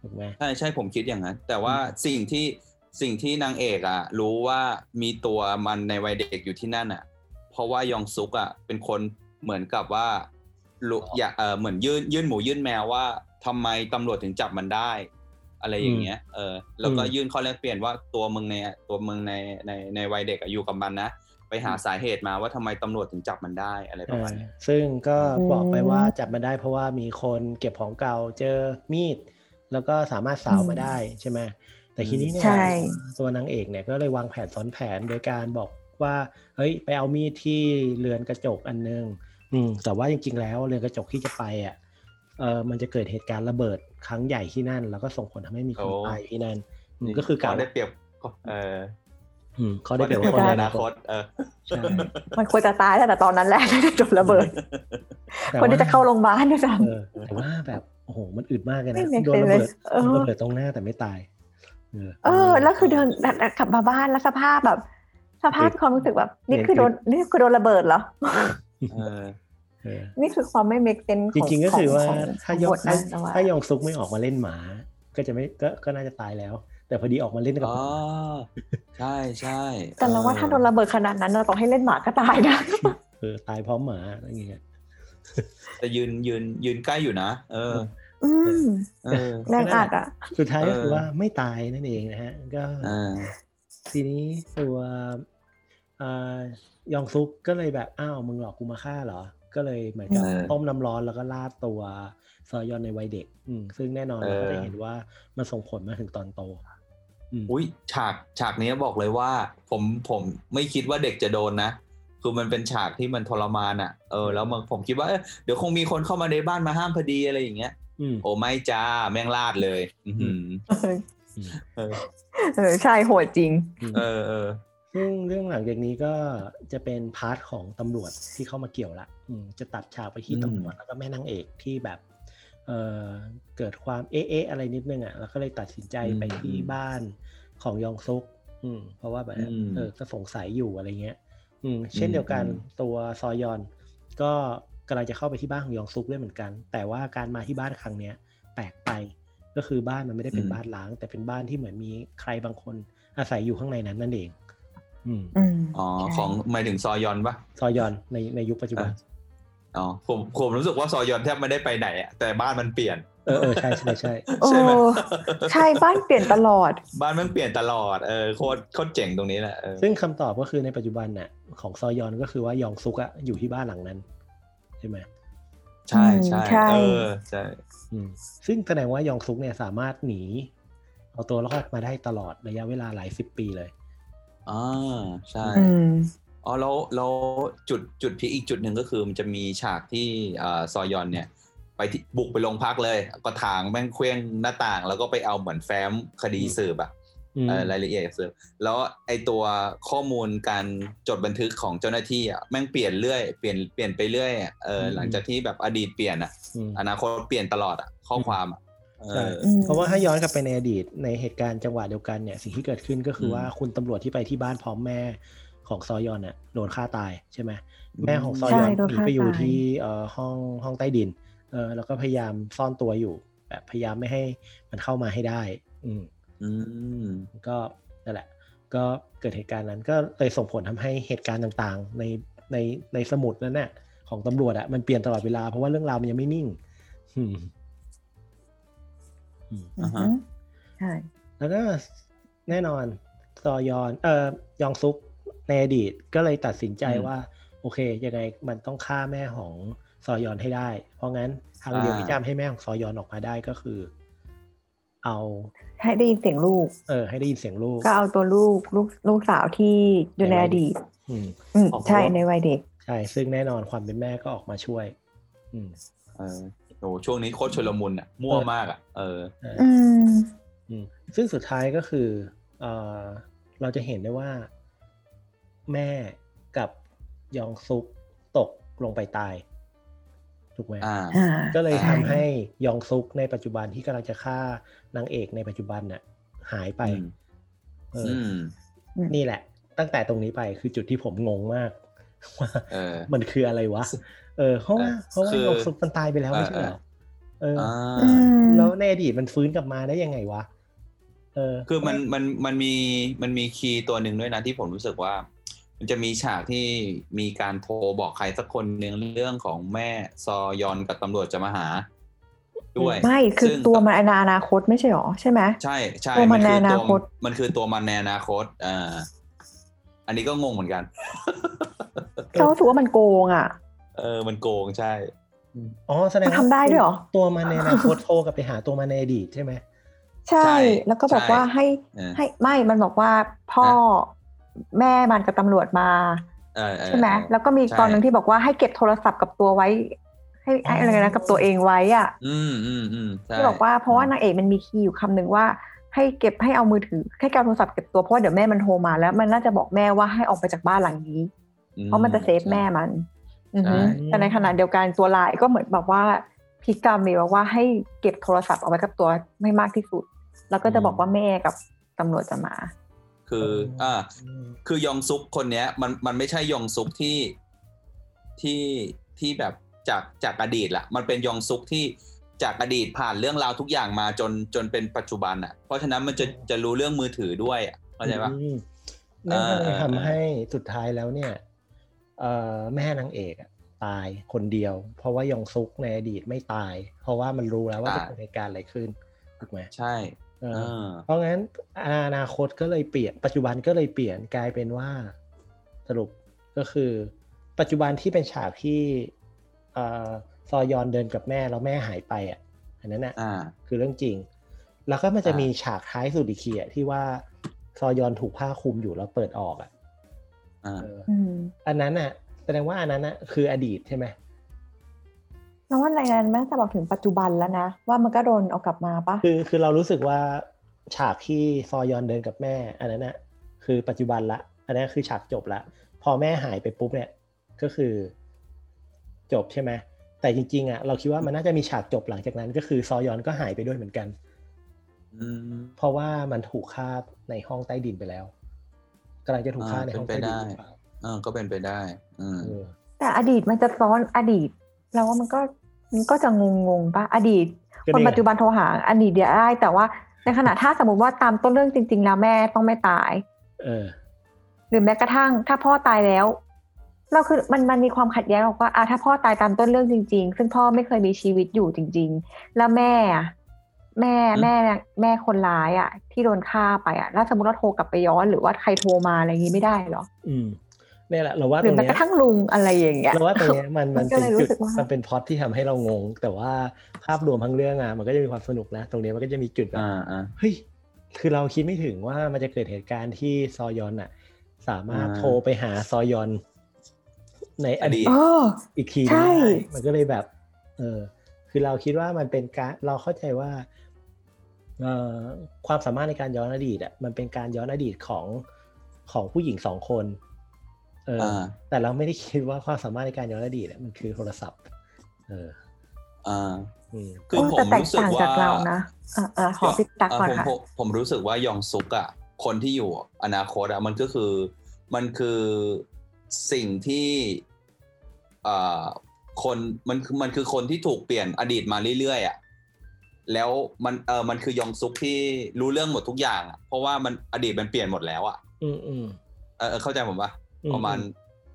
ถูกไหมใช่ใช่ผมคิดอย่างนั้นแต่ว่าสิ่งที่สิ่งที่นางเอกอะรู้ว่ามีตัวมันในวัยเด็กอยู่ที่นั่นอะเพราะว่ายองซุกอะเป็นคนเหมือนกับว่ารู้อยากเออเหมือนยื่นยื่นหมูยื่นแมวว่าทำไมตำรวจถึงจับมันได้ อะไรอย่างเงี้ย เออ แล้วก็ยื่นข้อแลกเปลี่ยนว่าตัวมึงในตัวมึงในในในวัยเด็กอะอยู่กับมันนะ ไปหาสาเหตุมาว่าทำไมตำรวจถึงจับมันได้อะไรประมาณเนี้ยซึ่งก็อืมบอกไปว่าจับมาได้เพราะว่ามีคนเก็บของเก่าเจอมีด แล้วก็สามารถสาวมาได้ใช่ไหมแต่ทีนี้เนี่ยใช่ตัวนางเอกเนี่ยก็เลยวางแผนซ้อนแผนโดยการบอกว่าเฮ้ยไปเอามีดที่เรือนกระจกอันนึง อืม แต่ว่าจริงๆแล้วเรือนกระจกที่จะไปอะเออมันจะเกิดเหตุการณ์ระเบิดครั้งใหญ่ที่นั่น แล้วก็ส่งผลทำให้มีคนโอ้ตายที่นั่นอืมก็คือการได้เปรียบเอออืม เขาได้เป็นข้อคนในในออนานาคคตตเออใช่มันควรจะตายตั้งแต่ตอนนั้นแหละที่โดนระเบิดแต่คนที่ว่าจะเข้าโรงพยาบาลด้วยซ้เออแต่ว่าแบบโอ้โหมันอึดมากเลยไม่นะ make โดนระเบิด sense เออโดนระเบิดตรงหน้าแต่ไม่ตายเออำเออ แล้วคือเดินกลับมาบ้านแล้วสภาพแบบ สภาพความรู้สึกแบบ นี่คือโดนนี่คือโดนระเบิดเหรอเออเออนี่คือความไม่ make sense จของริงๆก็คือว่าของถ้าของยองบทนะแต่ว่าถ้ายองซุกไม่ออกมาเล่นหมา ก็จะไม่ก็ก็น่าจะตายแล้ว แต่พอดีออกมาเล่นกับอ๋อใช่ใช่แต่เราว่าถ้าโดนระเบิดขนาดนั้นเราต้องให้เล่นหมาก็ตายนะเออตายพร้อมหมาอะไรอย่างเงี้ยแต่ยืนยืนยืนใกล้อยู่นะเอออืมเออแรงอัดอะ สุดท้ายก็คือเออว่าไม่ตายนั่นเองนะฮะ ก็อ่าทีนี้ตัวอ่ายองซุกก็เลยแบบอ้าวมึงหลอกกูมาฆ่าเหรอ ก็เลยเหมือนกับเออต้มน้ำร้อนแล้วก็ลาดตัวซอยอนในวัยเด็กอืมซึ่งแน่นอนเออเราก็จะเห็นว่ามันส่งผลมาถึงตอนโต อืมอุ้ยฉากฉากนี้บอกเลยว่า ผมผมไม่คิดว่าเด็กจะโดนนะคือมันเป็นฉากที่มันทรมานอะ เออแล้วมันผมคิดว่าเอ้ยเดี๋ยวคงมีคนเข้ามาในบ้านมาห้ามพอดีอะไรอย่างเงี้ยอืมโอ้ไม่จ้าแม่งลาดเลย อือหืออืมเออเออใช่โหดจริง เออเออซึ่งเรื่องหลังจากนี้ก็จะเป็นพาร์ทของตำรวจที่เข้ามาเกี่ยวละอืมจะตัดฉากไปที่อืมตำรวจแล้วก็แม่นางเอกที่แบบ เออเกิดความเอ๊ะเอ๊ะอะไรนิดนึงอะ แล้วก็เลยตัดสินใจไปที่บ้านของยองซุก อืม เพราะว่าแบบอืมเออก็สงสัยอยู่อะไรเงี้ย อืม เช่นเดียวกันอืมตัวซอยอน ก็กำลังจะเข้าไปที่บ้านของยองซุกด้วยเหมือนกัน แต่ว่าการมาที่บ้านครั้งเนี้ยแปลกไป ก็คือบ้านมันไม่ได้เป็นบ้านล้าง แต่เป็นบ้านที่เหมือนมีใครบางคนอาศัยอยู่ข้างในนั้นนั่นเอง อืมอืมอ๋อ ของหมายถึงซอยอนปะซอยอนในในยุคปัจจุบัน อ๋อผมผมรู้สึกว่าซอยอนแทบไม่ได้ไปไหนอะแต่บ้านมันเปลี่ยนเออเออใช่ใช่ใช่โอ้ใช่ไหมใช่บ้านเปลี่ยนตลอด บ้านมันเปลี่ยนตลอดเออโคตรโคตรเจ๋งตรงนี้แหละเออซึ่งคำตอบก็คือในปัจจุบันน่ะ ของซอยอนก็คือว่ายองซุกอะอยู่ที่บ้านหลังนั้น ใช่ไหมใช่ใช่อืมใช่เออใช่อืมซึ่งแสดงว่ายองซุกเนี่ยสามารถหนี เอาตัวรอดมาได้ตลอดระยะเวลาหลายสิบปีเลยอ่าใช่ อืมอ๋อแล้วแล้วจุดจุดพีคอีกจุดหนึ่งก็คือมันจะมีฉากที่อ่าซอยอนเนี่ยไปที่บุกไปโรงพักเลย ก็ถางแม่งเคว้งหน้าต่าง แล้วก็ไปเอาเหมือนแฟ้มคดีสืบอะอืมเอ่อรายละเอียดสืบแล้วไอตัวข้อมูลการจดบันทึกของเจ้าหน้าที่อะแม่งเปลี่ยนเรื่อยเปลี่ยนเปลี่ยนไปเรื่อยอะเออหลังจากที่แบบอดีตเปลี่ยนอะอืมอนาคตเปลี่ยนตลอดอะข้อความอะเอใช่ออืมเพราะว่าถ้าย้อนกลับไปในอดีตในเหตุการณ์จังหวะเดียวกันเนี่ยสิ่งที่เกิดขึ้นก็คือมว่าคุณตำรวจที่ไปที่บ้านพร้อมแม่ ของซอยอนน่ะโดนฆ่าตายใช่ไหมแม่ของซอยอนใช่โดนหนีฆ่าไปอยู่ตายที่เอ่อห้องห้องใต้ดินเออแล้วก็พยายามซ่อนตัวอยู่ แบบพยายามไม่ให้มันเข้ามาให้ได้ อืมอืมก็นั่นแหละ ก็เกิดเหตุการณ์นั้นก็เลยส่งผลทำให้เหตุการณ์ต่างๆ ในในในสมุดนั้นน่ะของตำรวจอะมันเปลี่ยนตลอดเวลาเพราะว่าเรื่องราวมันยังไม่นิ่งอืมอืมอ่าฮะอือฮึใช่แล้วก็แน่นอนซอยอนเอ่อยองซุก ในอดีตก็เลยตัดสินใจอืมว่า โอเคยังไงมันต้องฆ่าแม่ของซอยอนให้ได้ เพราะงั้นทางเดียวอ่าที่จะทำให้แม่ของซอยอนออกมาได้ก็คือ เอา ให้ได้ยินเสียงลูก เออ ให้ได้ยินเสียงลูก ก็เอาตัวลูกลูกลูกสาวที่อยู่ในในวัอยดีต อืมอืมออกมาใช่ว่าในวัยเด็กใช่ซึ่งแน่นอนความเป็นแม่ก็ออกมาช่วย อืมเออโอ้ช่วงนี้โคตรชลมุนอะ มั่วมากอะ เออใช่อืมอืมซึ่งสุดท้ายก็คือเออเราจะเห็นได้ว่า แม่กับยองซุกตกลงไปตายถูกไหมอ่าอ่าก็เลยใช่ทำให้ยองซุกในปัจจุบันที่กำลังจะฆ่านางเอกในปัจจุบันน่ะ หายไปอืมเอออือมนี่แหละ ตั้งแต่ตรงนี้ไปคือจุดที่ผมงงมากว่าเออมันคืออะไรวะ เออเพราะว่าเออเพราะว่าคือยองซุกมันตายไปแล้วไม่ใช่เหรอเอออ่าอืมแล้วในอดีตมันฟื้นกลับมาได้ยังไงวะเออ คือมันมันมันมีมันมีคีย์ตัวหนึ่งด้วยนะที่ผมรู้สึกว่า มันจะมีฉากที่มีการโทรบอกใครสักคนหนึ่งเรื่องของแม่ซอยอนกับตำรวจจะมาหา ด้วยไม่คือซึ่งตัวมันในอนาคตไม่ใช่หรอใช่ไหมใช่ใช่ตัวมันคือในอนาคต มันคือตัวมันในอนาคตอ่าอันนี้ก็งงเหมือนกันเขารู้สึกว่ามันโกงอะ เออมันโกงใช่อ๋อแสดงมันทำได้ด้วยเหรอตัวมันในอนาคตโทรกลับไปหาตัวมันในอดีตใช่ไหมใช่ใช่แล้วก็บอกใช่ว่าให้เออให้ไม่มันบอกว่าพ่อ แม่มันกับตำรวจมาเออเออใช่ไหมเออแล้วก็มีใช่ตอนหนึ่งที่บอกว่าให้เก็บโทรศัพท์กับตัวไว้ ให้ให้อะไรนะกับตัวเองไว้อะ อืมอืมอืมใช่ที่บอกว่าเพราะว่านางเอกมันมีคีย์อยู่คำหนึ่งว่า ให้เก็บให้เอามือถือให้การโทรศัพท์เก็บตัวเพราะว่าเดี๋ยวแม่มันโทรมาแล้ว มันน่าจะบอกแม่ว่าให้ออกไปจากบ้านหลังนี้อืเพราะมันจะเซฟแม่มันอือฮึใช่แต่ในขณะเดียวกันตัวลายก็เหมือนแบบว่าพิกรรมเลยบอกว่าให้เก็บโทรศัพท์เอาไว้กับตัวไม่มากที่สุด แล้วก็จะบอกว่าแม่กับตำรวจจะมา คืออ่าคือยองซุกคนเนี้ย มันมันไม่ใช่ยองซุกที่ที่ที่แบบจากจากอดีตละมันเป็นยองซุกที่จากอดีตผ่านเรื่องราวทุกอย่างมาจนจนเป็นปัจจุบันอะ เพราะฉะนั้นมันจะจะรู้เรื่องมือถือด้วยอะเข้าใจปะอืมนั่นก็เลยอ่าทำให้สุดท้ายแล้วเนี่ยเอ่อแม่นางเอกอะตายคนเดียว เพราะว่ายองซุกในอดีตไม่ตาย เพราะว่ามันรู้แล้วว่าจะเกิดเหตุการณ์อะไรขึ้นถูกไหมใช่ เออเออเพราะงั้นอนาคตก็เลยเปลี่ยนปัจจุบันก็เลยเปลี่ยนกลายเป็นว่าสรุปก็คือ ปัจจุบันที่เป็นฉากที่เอ่อซอยอนเดินกับแม่แล้วแม่หายไปอะอันนั้นอะอ่าคือเรื่องจริง แล้วก็มันจะอ่ามีมีฉากท้ายสุดอีกทีอะที่ว่าซอยอนถูกผ้าคลุมอยู่แล้วเปิดออกอะอ่าเอออืมอันนั้นอะ แสดงว่าอันนั้นอะคืออดีตใช่ไหม แล้วว่าในนั้นแม่จะบอกถึงปัจจุบันแล้วนะ ว่ามันก็โดนเอากลับมาปะคือคือเรารู้สึกว่าฉากที่ซอยอนเดินกับแม่ อันนั้นอะคือปัจจุบันละ อันนั้นคือฉากจบละ พอแม่หายไปปุ๊บเนี่ยก็คือ จบใช่ไหมแต่จริงๆอะเราคิดว่ามันน่าจะมีฉากจบหลังจากนั้น ก็คือซอยอนก็หายไปด้วยเหมือนกันอืมเพราะว่ามันถูกฆ่าในห้องใต้ดินไปแล้วกำลังจะถูกฆ่าในห้องใต้ดินหรือเปล่าเออก็เป็นไปได้ อืมเออแต่อดีตมันจะซ้อนอดีตแล้วว่ามันก็มัน ก็จะงงงๆปะอดีตก็คนนี่ไงปัจจุบันโทรหาอดีตเดี๋ยวได้แต่ว่าในขณะถ้าสมมติว่าตามต้นเรื่องจริง ๆ แล้วแม่ต้องไม่ตาย เออ หรือแม้กระทั่ง ถ้าพ่อตายแล้ว เราคือมันมันมีความขัดแย้งออกว่าอะถ้าพ่อตายตามต้นเรื่องจริง ๆ ซึ่งพ่อไม่เคยมีชีวิตอยู่จริง ๆ แล้วแม่อะแม่อืมแม่แม่คนร้ายอะ ที่โดนฆ่าไปอะ แล้วสมมติว่าโทรกลับไปย้อนหรือว่าใครโทรมาอะไรอย่างนี้ไม่ได้เหรอ อืม เนี่ยแหละเราว่าหตรืรองแม้เนี้กยระทั่งลุงอะไรอย่างเงี้ยเราว่าตรงเนี้ยมันมัมันนก็เป็นเลยรู้จุดสึกว่ามัมันเป็นพล็อตที่ทำให้เรางง แต่ว่าภาพรวมทั้งเรื่องอะมันก็จะมีความสนุกนะ ตรงเนี้ยมันก็จะมีจุดแบบอ่าอ่าเฮ้ยคือเราคิดไม่ถึงว่ามันจะเกิดเหตุการณ์ที่ซอยอนอะ สามารถอ่าโทรไปหาซอยอนในอดีตเอออีกทีใช่ได้มันก็เลยแบบ เออ คือเราคิดว่ามันเป็นการเราเข้าใจว่าเอ่อความสามารถในการย้อนอดีตอะมันเป็นการย้อนอดีตของของผู้หญิงสองคน เออออ่าแต่เราไม่ได้คิดว่าความสามารถในการย้อนอดีตอะมันคือโทรศัพท์ เอออ่าอืมคือโอ้ผแต่มแตกรู้สึกต่างว่าจากเรานะอ่าอ่าขอพิตักก่อนเผมค่ะผมผมรู้สึกว่ายองซุกอะคนที่อยู่อนาคตอะมันก็คือ มันคือสิ่งที่อ่าคนมันคือมันคือคนที่ถูกเปลี่ยนอดีตมาเรื่อยๆอะแล้วมันเออมันคือยองซุกที่รู้เรื่องหมดทุกอย่างอะเพราะว่ามันอดีตมันเปลี่ยนหมดแล้วอะอืมอืมเออเออเข้าใจผมปะอืม ประมาณ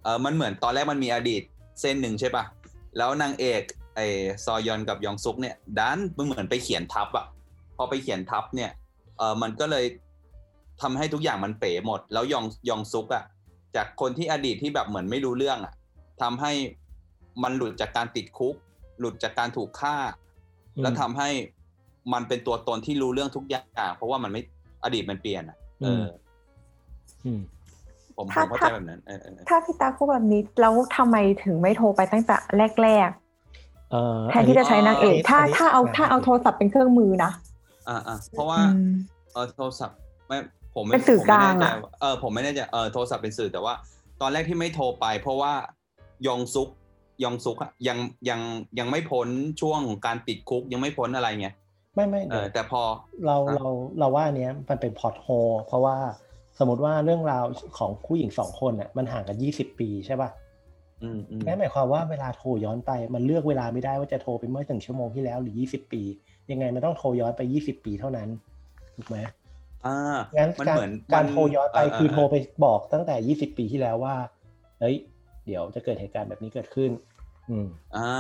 เออมันเหมือนตอนแรกมันมีอดีตเส้นหนึ่งใช่ปะแล้วนางเอกไอซอยอนกับยองซุกเนี่ยดันมันเหมือนไปเขียนทับอะพอไปเขียนทับเนี่ยเออมันก็เลยทำให้ทุกอย่างมันเป๋หมด แล้วยองยองซุกอะจากคนที่อดีตที่แบบเหมือนไม่รู้เรื่องอะทำให้มันหลุดจากการติดคุก หลุดจากการถูกฆ่า แล้วทำให้มันเป็นตัวตนที่รู้เรื่องทุกอย่าง เพราะว่ามันไม่อดีตมันเปลี่ยนอะเออออืม ผมผถ้ามเข้าใจถ้าแบบนั้นเออเออเออถ้าพี่ตาพูดแบบนี้แล้วทำไมถึงไม่โทรไปตั้งแต่แรกเอ่อๆแทนที่จะใช้นางเอกถ้านนี้ถ้าเอาถ้าเอาโทรศัพท์เป็นเครื่องมือนะอ่าอ่าเพราะว่าอืมเออโทรศัพท์ไม่ผมไม่เป็นสื่อกลางผมไม่แน่ใจอะว่าเออผมไม่แน่ใจเออโทรศัพท์เป็นสื่อแต่ว่า ตอนแรกที่ไม่โทรไป เพราะว่ายองซุกยองซุกอะยังยังยังไม่พ้นช่วงของการติดคุกยังไม่พ้นอะไรไงไม่ไม่เอเดี๋ยอวแต่พอเราฮะเราเราว่าอันเนี้ยมันเป็น plot hole เพราะว่า สมมติว่าเรื่องราวของผู้หญิงสองคนน่ะมันห่างกันยี่สิบปีใช่ป่ะอืมอืมนั่นหมายความว่าเวลาโทรย้อนไปมันเลือกเวลาไม่ได้ว่าจะโทรไปเมื่อหนึ่งชั่วโมงที่แล้วหรือยี่สิบปี ยังไงมันต้องโทรย้อนไปยี่สิบปีเท่านั้นถูกไหมอ่างั้นมันการเหมือนการมันโทรย้อนไปเคือโทรไปบอกตั้งแต่ยี่สิบปีที่แล้วว่าเฮ้ย เดี๋ยวจะเกิดเหตุการณ์แบบนี้เกิดขึ้นอืมอ่า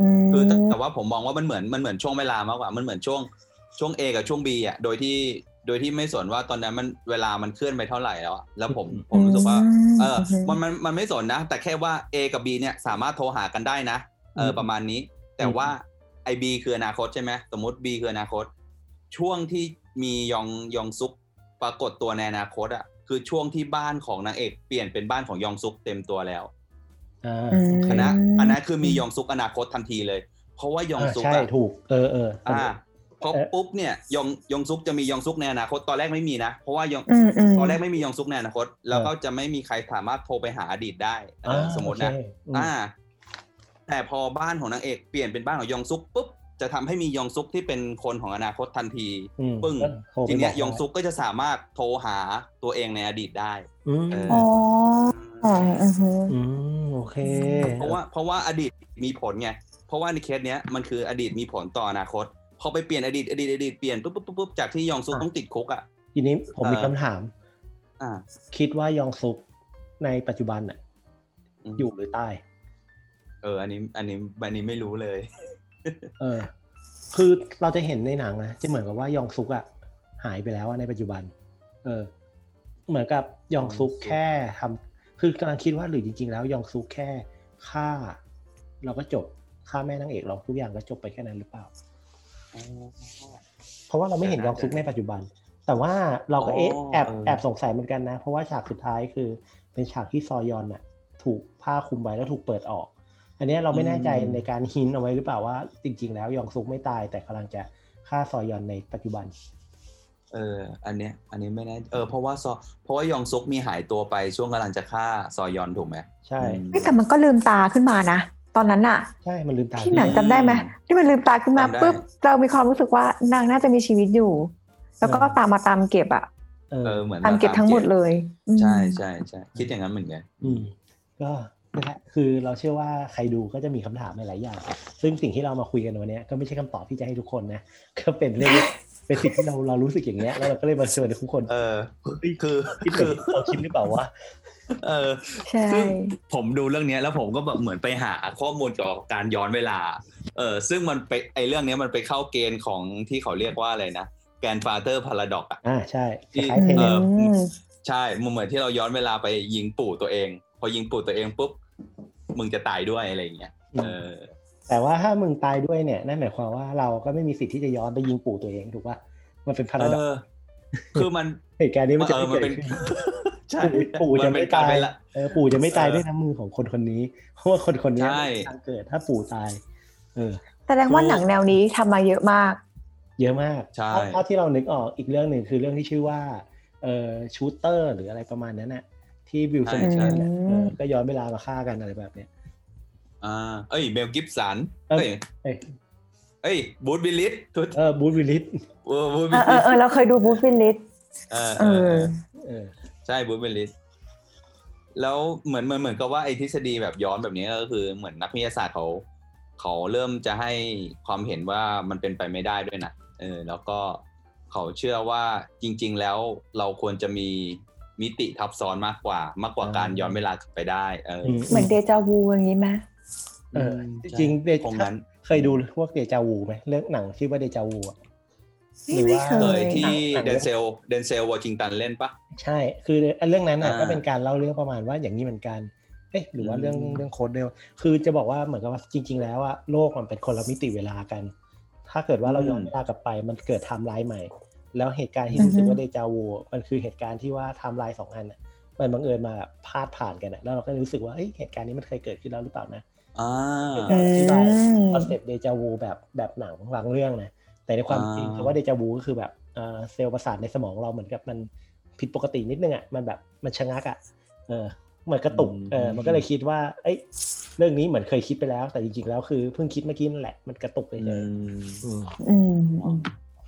อืมคือแต่แต่ว่าผมมองว่ามันเหมือนมันเหมือนช่วงเวลามากกว่ามันเหมือนช่วงช่วง A กับช่วง B อะโดยที่ โดยที่ไม่สนว่าตอนนั้นมันเวลามันเคลื่อนไปเท่าไหร่แล้วอะแล้วผมผมรู้สึกว่า เออมันมันมันไม่สนนะ แต่แค่ว่า A กับ B เนี่ยสามารถโทรหากันได้นะ เอออืมประมาณนี้ แต่ว่าไอ B คืออนาคตใช่ไหมสมมติ B คืออนาคต ช่วงที่มียองยองซุกปรากฏตัวในอนาคตอะคือช่วงที่บ้านของนางเอกเปลี่ยนเป็นบ้านของยองซุกเต็มตัวแล้วอ่าอืมคณะอันนั้นคือมียองซุกอนาคตทันทีเลย เพราะว่ายองอ่าซุกใช่อะถูก เออเอออ่า พอเอ่อปุ๊บเนี่ยยองยองซุกจะมียองซุกในอนาคตตอนแรกไม่มีนะ เพราะว่ายองอืมอืมตอนแรกไม่มียองซุกในอนาคต แล้วก็จะไม่มีใครสามารถโทรไปหาอดีตได้เออสมมตินะโอเคอืมอ่า แต่พอบ้านของนางเอกเปลี่ยนเป็นบ้านของยองซุกปุ๊บจะทำให้มียองซุกที่เป็นคนของอนาคตทันทีอืมปึ้งก็โทรไปทีเนี้ยบกยองซุกก็จะสามารถโทรหาตัวเองในอดีตได้อืมเอออ๋ออ๋ออือฮึอืมโอเค เพราะว่าเพราะว่าอดีตมีผลไงเพราะว่าในเคสเนี้ยมันคืออดีตมีผลต่ออนาคต พอไปเปลี่ยนอดีตอดีตอดีตเปลี่ยนปุ๊บปุ๊บปุ๊บปุ๊บจากที่ยองซุกอะต้องติดคุกอะทีนี้ผมมีเออคำถาม อ่า คิดว่ายองซุกในปัจจุบันอะมอยู่หรือตายเออ อันนี้ อันนี้อันนี้ไม่รู้เลย เออ คือเราจะเห็นในหนังนะจะเหมือนกับว่ายองซุกอะหายไปแล้วอะในปัจจุบัน เออ เหมือนกับยองซุกแค่ทำคือกำลังคิดว่าหรือจริง ๆ แล้วยองซุกแค่ฆ่า เราก็จบฆ่าแม่นางเอกเราทุกอย่างก็จบไปแค่นั้นหรือเปล่า เพราะว่าเราไม่เห็นยองซุกในปัจจุบัน แต่ว่าเราก็เอ๊ะอ๋อแอบเออแอบสงสัยเหมือนกันนะ เพราะว่าฉากสุดท้ายคือเป็นฉากที่ซอยอนน่ะถูกผ้าคลุมไว้แล้วถูกเปิดออก อันเนี้ยเราไม่แน่ใจในการหินเอาไว้หรือเปล่าว่า จริง ๆ แล้วยองซุกไม่ตายแต่กำลังจะฆ่าซอยอนในปัจจุบัน เออ อันเนี้ย อันนี้ไม่แน่เออ เพราะว่าซอ เพราะว่ายองซุกมีหายตัวไปช่วงกำลังจะฆ่าซอยอนถูกไหมใช่อืมเฮ้ยแต่มันก็ลืมตาขึ้นมานะ ตอนนั้นน่ะใช่มันลืมตาที่หนังจำได้ไหมที่มันลืมตาขึ้นมาจำได้ปุ๊บเรามีความรู้สึกว่านางน่าจะมีชีวิตอยู่ แล้วก็ตามมาตามเก็บอะเอเอออเหมือนตามเก็บทั้งหมดเลยอืมใช่ใช่ใช่คิดอย่างนั้นเหมือนกันอืมก็นั่นแหละคือเราเชื่อว่าใครดูก็จะมีคำถามหลายๆอย่าง ซึ่งสิ่งที่เรามาคุยกันวันเนี้ยก็ไม่ใช่คำตอบที่จะให้ทุกคนนะก็เป็นเรื่องเป็นสิ่งที่เราเรารู้สึกอย่างเงี้ยแล้วเราก็เลยมาชวนทุกคน เออคือคิดเหมือนที่เราคิดหรือเปล่าว่า เออใช่ซึ่งผมดูเรื่องเนี้ยแล้วผมก็แบบเหมือนไปหาข้อมูลเกี่ยวกับการย้อนเวลา เออซึ่งมันไปไอเรื่องเนี้ยมันไปเข้าเกณฑ์ของที่เขาเรียกว่าอะไรนะแกนฟาเตอร์พาราดอกอะอ่าใช่คที่ล้ายๆเทเอเน็ตออืมใช่มันเหมือนที่เราย้อนเวลาไปยิงปู่ตัวเอง พอยิงปู่ตัวเองปุ๊บมึงจะตายด้วยอะไรอย่างเงี้ยเออ แต่ว่าถ้ามึงตายด้วยเนี่ยนั่นหมายความว่าเราก็ไม่มีสิทธิ์ที่จะย้อนไปยิงปู่ตัวเองถูกป่ะมันเป็นพาราดอกเออคือมันเหตุการณ์นี้มันจะเออไม่มันเกิเป็ดนขึ้น ใช่ปู่ปู่จะนเป็ไม่นกรตายเป็นละเออปู่จะไม่ตายเออด้วยน้ำมือของคนคนนี้เพราะว่าคนคนนี้ใช่ทางเกิดถ้าปู่ตาย เออแสดงว่าหนังแนวนี้ทำมาเยอะมาก เยอะมากใช่ถ้าถ้าที่เรานึกออกอีกเรื่องหนึ่งคือเรื่องที่ชื่อว่าเอ่อชูเตอร์ หรืออะไรประมาณนั้นน่ะ ที่บิลสมิธใช่เนี่ยใช่เออก็ย้อนเวลามาฆ่ากันอะไรแบบเนี้ยอ่าเอ้ยเบลกิฟสันเออเอ้ยเอ้ยเอ้ยบูธบิลลิสทุดเออบูธวิลลิสเออบูธเอบิลอเอลิอสเออเราเคยดูบูธวินลิสเออเอเอออเออเออ ใช่บูธบิลลิสแล้วเหมือนเหมือนเหมือนกับว่าไอ้ทฤษฎีแบบย้อนแบบนี้ก็คือเหมือนนักวิทยาศาสตร์เขาเขาเริ่มจะให้ความเห็นว่ามันเป็นไปไม่ได้ด้วยนะเออแล้วก็เขาเชื่อว่าจริง ๆ แล้วเราควรจะมีมิติทับซ้อนมากกว่ามากกว่าการย้อนเวลากลับไปได้เอออืมเหมือนเดจาวูอย่างนี้ไหมเออมจริงๆเดคงนั้นเคยดูพวกเดจาวูไหมเรื่องหนังชื่อว่าเดจาวูอะหรือไม่ว่าเคเคยยที่หนังเดนเซลเดนเซลวอชิงตันเล่นปะ ใช่ คือเรื่องนั้นน่ะอ่าก็เป็นการเล่าเรื่องประมาณว่าอย่างนี้เหมือนกัน เอ๊ะหรือว่าเรื่องอืมเรื่องโค้ดเดียวคือจะบอกว่าเหมือนกับว่าจริง ๆ แล้วอะโลกมันเป็นคนละมิติเวลากัน ถ้าเกิดว่าเราย้อนเวลากลับไป มันเกิดไทม์ไลน์ใหม่ แล้วเหตุการณ์ที่รู้สึกว่าเดจาวูมันคือเหตุการณ์ที่ว่าไทม์ไลน์สองอันน่ะมันบังเอิญมาพาดผ่านกันอะแล้วเราก็รู้สึกว่าเอ้ยเหตุการณ์นี้มันเคยเกิดขึ้นแล้วหรือเปล่านะอ่าอือธิบาย concept เดจาวูแบบแบบหนังบางเรื่องนะแต่ในความอ่าจริงคำว่าเดจาวูก็คือแบบเอ่อเซลล์ประสาทในสมองเราเหมือนกับมัน ผิดปกตินิดนึงอะมันแบบมันชะงักอะเออเหมือนกระตุกเออมันก็เลยคิดว่า เอ้ยเรื่องนี้เหมือนเคยคิดไปแล้ว แต่จริงๆแล้วคือเพิ่งคิดเมื่อกี้นั่นแหละมันกระตุกเลยอืมอืมอืมอืม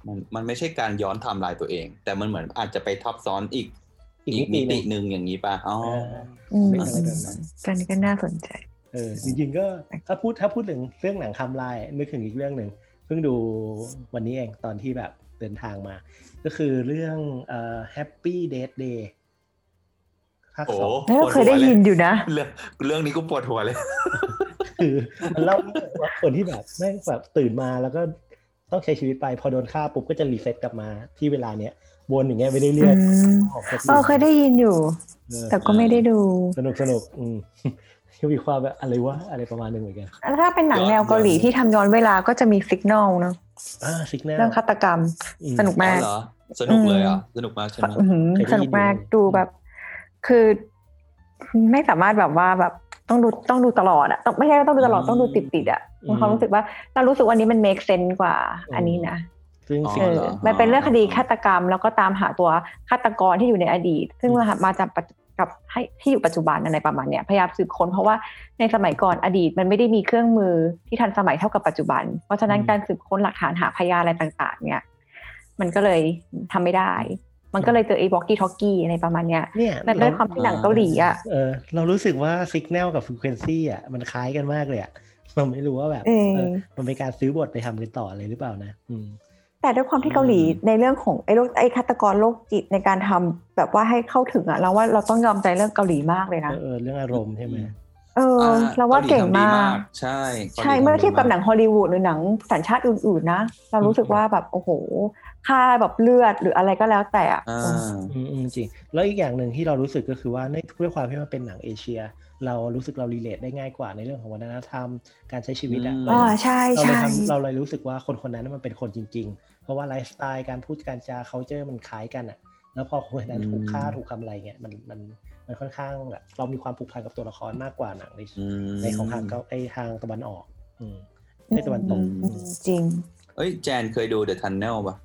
มันมันไม่ใช่การย้อนไทม์ไลน์ตัวเอง แต่มันเหมือนอาจจะไปทับซ้อนอีกอีกมิติหนึ่งอีกมิติหนึ่งอย่างนี้ป่ะอ๋ออืมเป็นอะไรแบบนั้นตอนนี้ก็น่าสนใจ เออจริงๆก็ถ้าพูดถ้าพูดถึงเรื่องหนังคำลายนึกถึงอีกเรื่องหนึ่งเพิ่งดูวันนี้เองตอนที่แบบเดินทางมา ก็คือเรื่องเอ่อ Happy Death Day ภาคโอ้สองแล้วเราเคยได้ยินอยู่นะ เรื่องเรื่องนี้ก็ปวดหัวเลย คือมันเล่าเรื่องว่าคนที่แบบแม่งแบบตื่นมาแล้วก็ต้องใช้ชีวิตไปพอโดนฆ่าปุ๊บก็จะรีเซ็ตกลับมาที่เวลาเนี้ยวนอย่างเงี้ยไปเรื่อือยมๆออกจากเออเคยได้ยินอยู่เออแต่ก็ไม่ได้ดู สนุกสนุกอื มก็มีความแบบอะไรวะอะไรประมาณหนึงเหมือนกัน ถ้าเป็นหนังแนวเกาหลีที่ทำย้อนเวลาก็จะมีสิก n a l เนอะอ่าสิกแนลเรื่องฆาตกรรม สนุกมากอ๋อเหรอสนุกเลยอะสนุกมากใช่ไหมอื้อหือเคยได้ยินสนุกมากอยู่ดูแบบ คือไม่สามารถแบบว่าแบบต้องดูต้องดูตลอดอะต้องไม่ใช่ว่าต้องดูตลอดต้องดูติดติดๆอะมีความรู้สึกว่าเรารู้สึกว่าอันนี้มัน make sense กว่าอันนี้นะซึ่งอ๋อสิเอกอเหรอมันเป็นเรื่องคดีฆาตกรรม แล้วก็ตามหาตัวฆาตกรที่อยู่ในอดีต ซึ่งมาจากปัจ กับให้ที่อยู่ปัจจุบันอะไรประมาณเนี้ยพยายามสืบค้นเพราะว่าในสมัยก่อนอดีตมันไม่ได้มีเครื่องมือที่ทันสมัยเท่ากับปัจจุบัน เพราะฉะนั้นการสืบค้นหลักฐานหาพยานอะไรต่างๆ เนี่ย มันก็เลยทำไม่ได้ มันก็เลยเจอไอ้ walkie talkie อะไรประมาณเนี้ยเนี่ยแต่ด้วยความที่หนังเกาหลีอะเออเรารู้สึกว่าสิกแนลกับฟ r ี q u e n c y อะมันคล้ายกันมากเลยอะเราไม่รู้ว่าแบบเออเออมันเป็นการซื้อบทไปทำกันต่ออะไรหรือเปล่านะ อืม แต่ด้วยความที่เกาหลีในเรื่องของไอ้โรคไอ้ฆาตกรโรคจิตในการทำแบบว่าให้เข้าถึงอะเราว่าเราต้องยอมใจเรื่องเกาหลีมากเลยนะเออเออเรื่องอารมณ์ใช่ไหมเออ เราว่าเก่งมาก ใช่ ใช่เมื่อเทียบกับหนังฮอลลีวูดหรือหนังสัญชาติอื่นๆนะ เรารู้สึกว่าแบบโอ้โห ค่าแบบเลือดหรืออะไรก็แล้วแต่อะอ่าอืมอืมจริง แล้วอีกอย่างหนึ่งที่เรารู้สึกก็คือว่าในด้วยความที่มันเป็นหนังเอเชีย เรารู้สึกเรารีเลทได้ง่ายกว่าในเรื่องของวัฒนธรรม การใช้ชีวิตอะอืมเราอ๋อใช่เราเลยใช่ทำเราเลยรู้สึกว่าคนคนนั้นมันเป็นคนจริง ๆ เพราะว่าไลฟ์สไตล์การพูดการจา culture มันคล้ายกันอะแล้วพอคนนั้นถูกฆ่าถูกทำอะไรเงี้ยมันมันมันค่อนข้างแบบเรามีความผูกพันกับตัวละครมากกว่าหนังในอืมในของทางเกาไอทางตะวันออก อืมในตะวันตกอืมจริง เอ้ยแจนเคยดู The Tunnel ป่ะ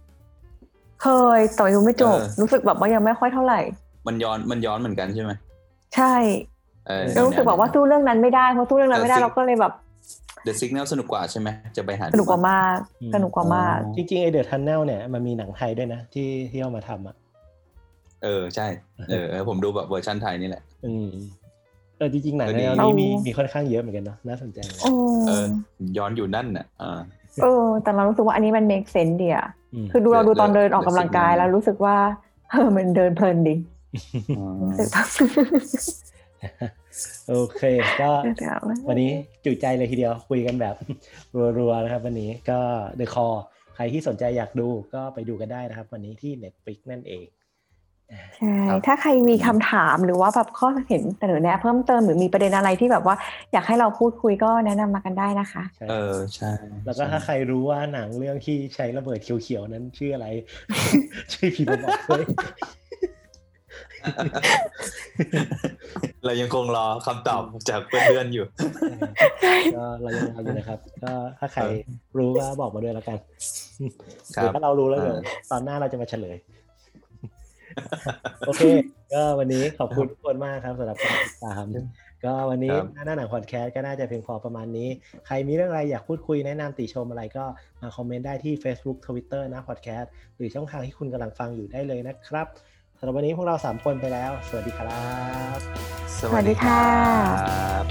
เคยแต่ยังไม่จบเออรู้สึกแบบว่ายังไม่ค่อยเท่าไหร่ มันย้อนมันย้อนเหมือนกันใช่ไหมใช่เออรู้สึกแบบว่าสู้เรื่องนั้นไม่ได้เพราะสู้เรื่องนั้นไม่ได้แต่สิเราก็เลยแบบ The Signal สนุกกว่าใช่ไหมจะไปหาดูสนุกกว่ามากอืมสนุกกว่ามากอ๋อจริงๆไอเดอะทันเนลเนี่ยมันมีหนังไทยด้วยนะ ที่ที่เอามาทำอะเออใช่เออเออผมดูแบบเวอร์ชันไทยนี่แหละ อืมเออจริงๆหนังก็แนดีวนี้เอามีมีมีค่อนข้างเยอะเหมือนกันเนาะน่าสนใจนะโอ้เออย้อนอยู่นั่นน่ะอ่าเออ แต่เรารู้สึกว่าอันนี้มัน make sense ดีอะมคือดูเราดูตอน The- เดินออกกำลังกาย The Signal แล้วรู้สึกว่าเออมันเดินเพลินดีอ๋อรู้สึก โอเค ก็เดี๋ยวนะวันนี้จุใจเลยทีเดียวคุยกันแบบรัวๆนะครับ วันนี้ก็ The Call ใครที่สนใจอยากดูก็ไปดูกันได้นะครับ วันนี้ที่ Netflix นั่นเองใช่ครับถ้าใครมีคำถามหรือว่าแบบข้อเห็นเสนอแนะเพิ่มเติมหรือมีประเด็นอะไรที่แบบว่า อยากให้เราพูดคุยก็แนะนำมากันได้นะคะใช่เออใช่ แล้วก็ถ้าใครรู้ว่าหนังเรื่องที่ใช้ระเบิดเขียวๆนั้นชื่ออะไรช่วยพิมพ์มาบอกด้วย เรายังคงรอคำตอบจากเพื่อนๆอยู่ก็เรายังรออยู่นะครับ ก็ถ้าใครรู้ก็บอกมาด้วยแล้วกันครับหรือถ้าเรารู้แล้วเออเดี๋ยวตอนหน้าเราจะมาเฉลย โอเค ก็วันนี้ขอบคุณทุกคนมากครับสำหรับการติดตามก็วันนี้ครับหน้าหนังพอดแคสต์ก็น่าจะเพียงพอประมาณนี้ ใครมีเรื่องอะไรอยากพูดคุยแนะนำติชมอะไรก็มาคอมเมนต์ได้ที่ Facebook Twitter นะพอดแคสต์หรือช่องทางที่คุณกำลังฟังอยู่ได้เลยนะครับ สำหรับวันนี้พวกเราสามคนไปแล้ว สวัสดีครับ สวัสดีค่ะรับ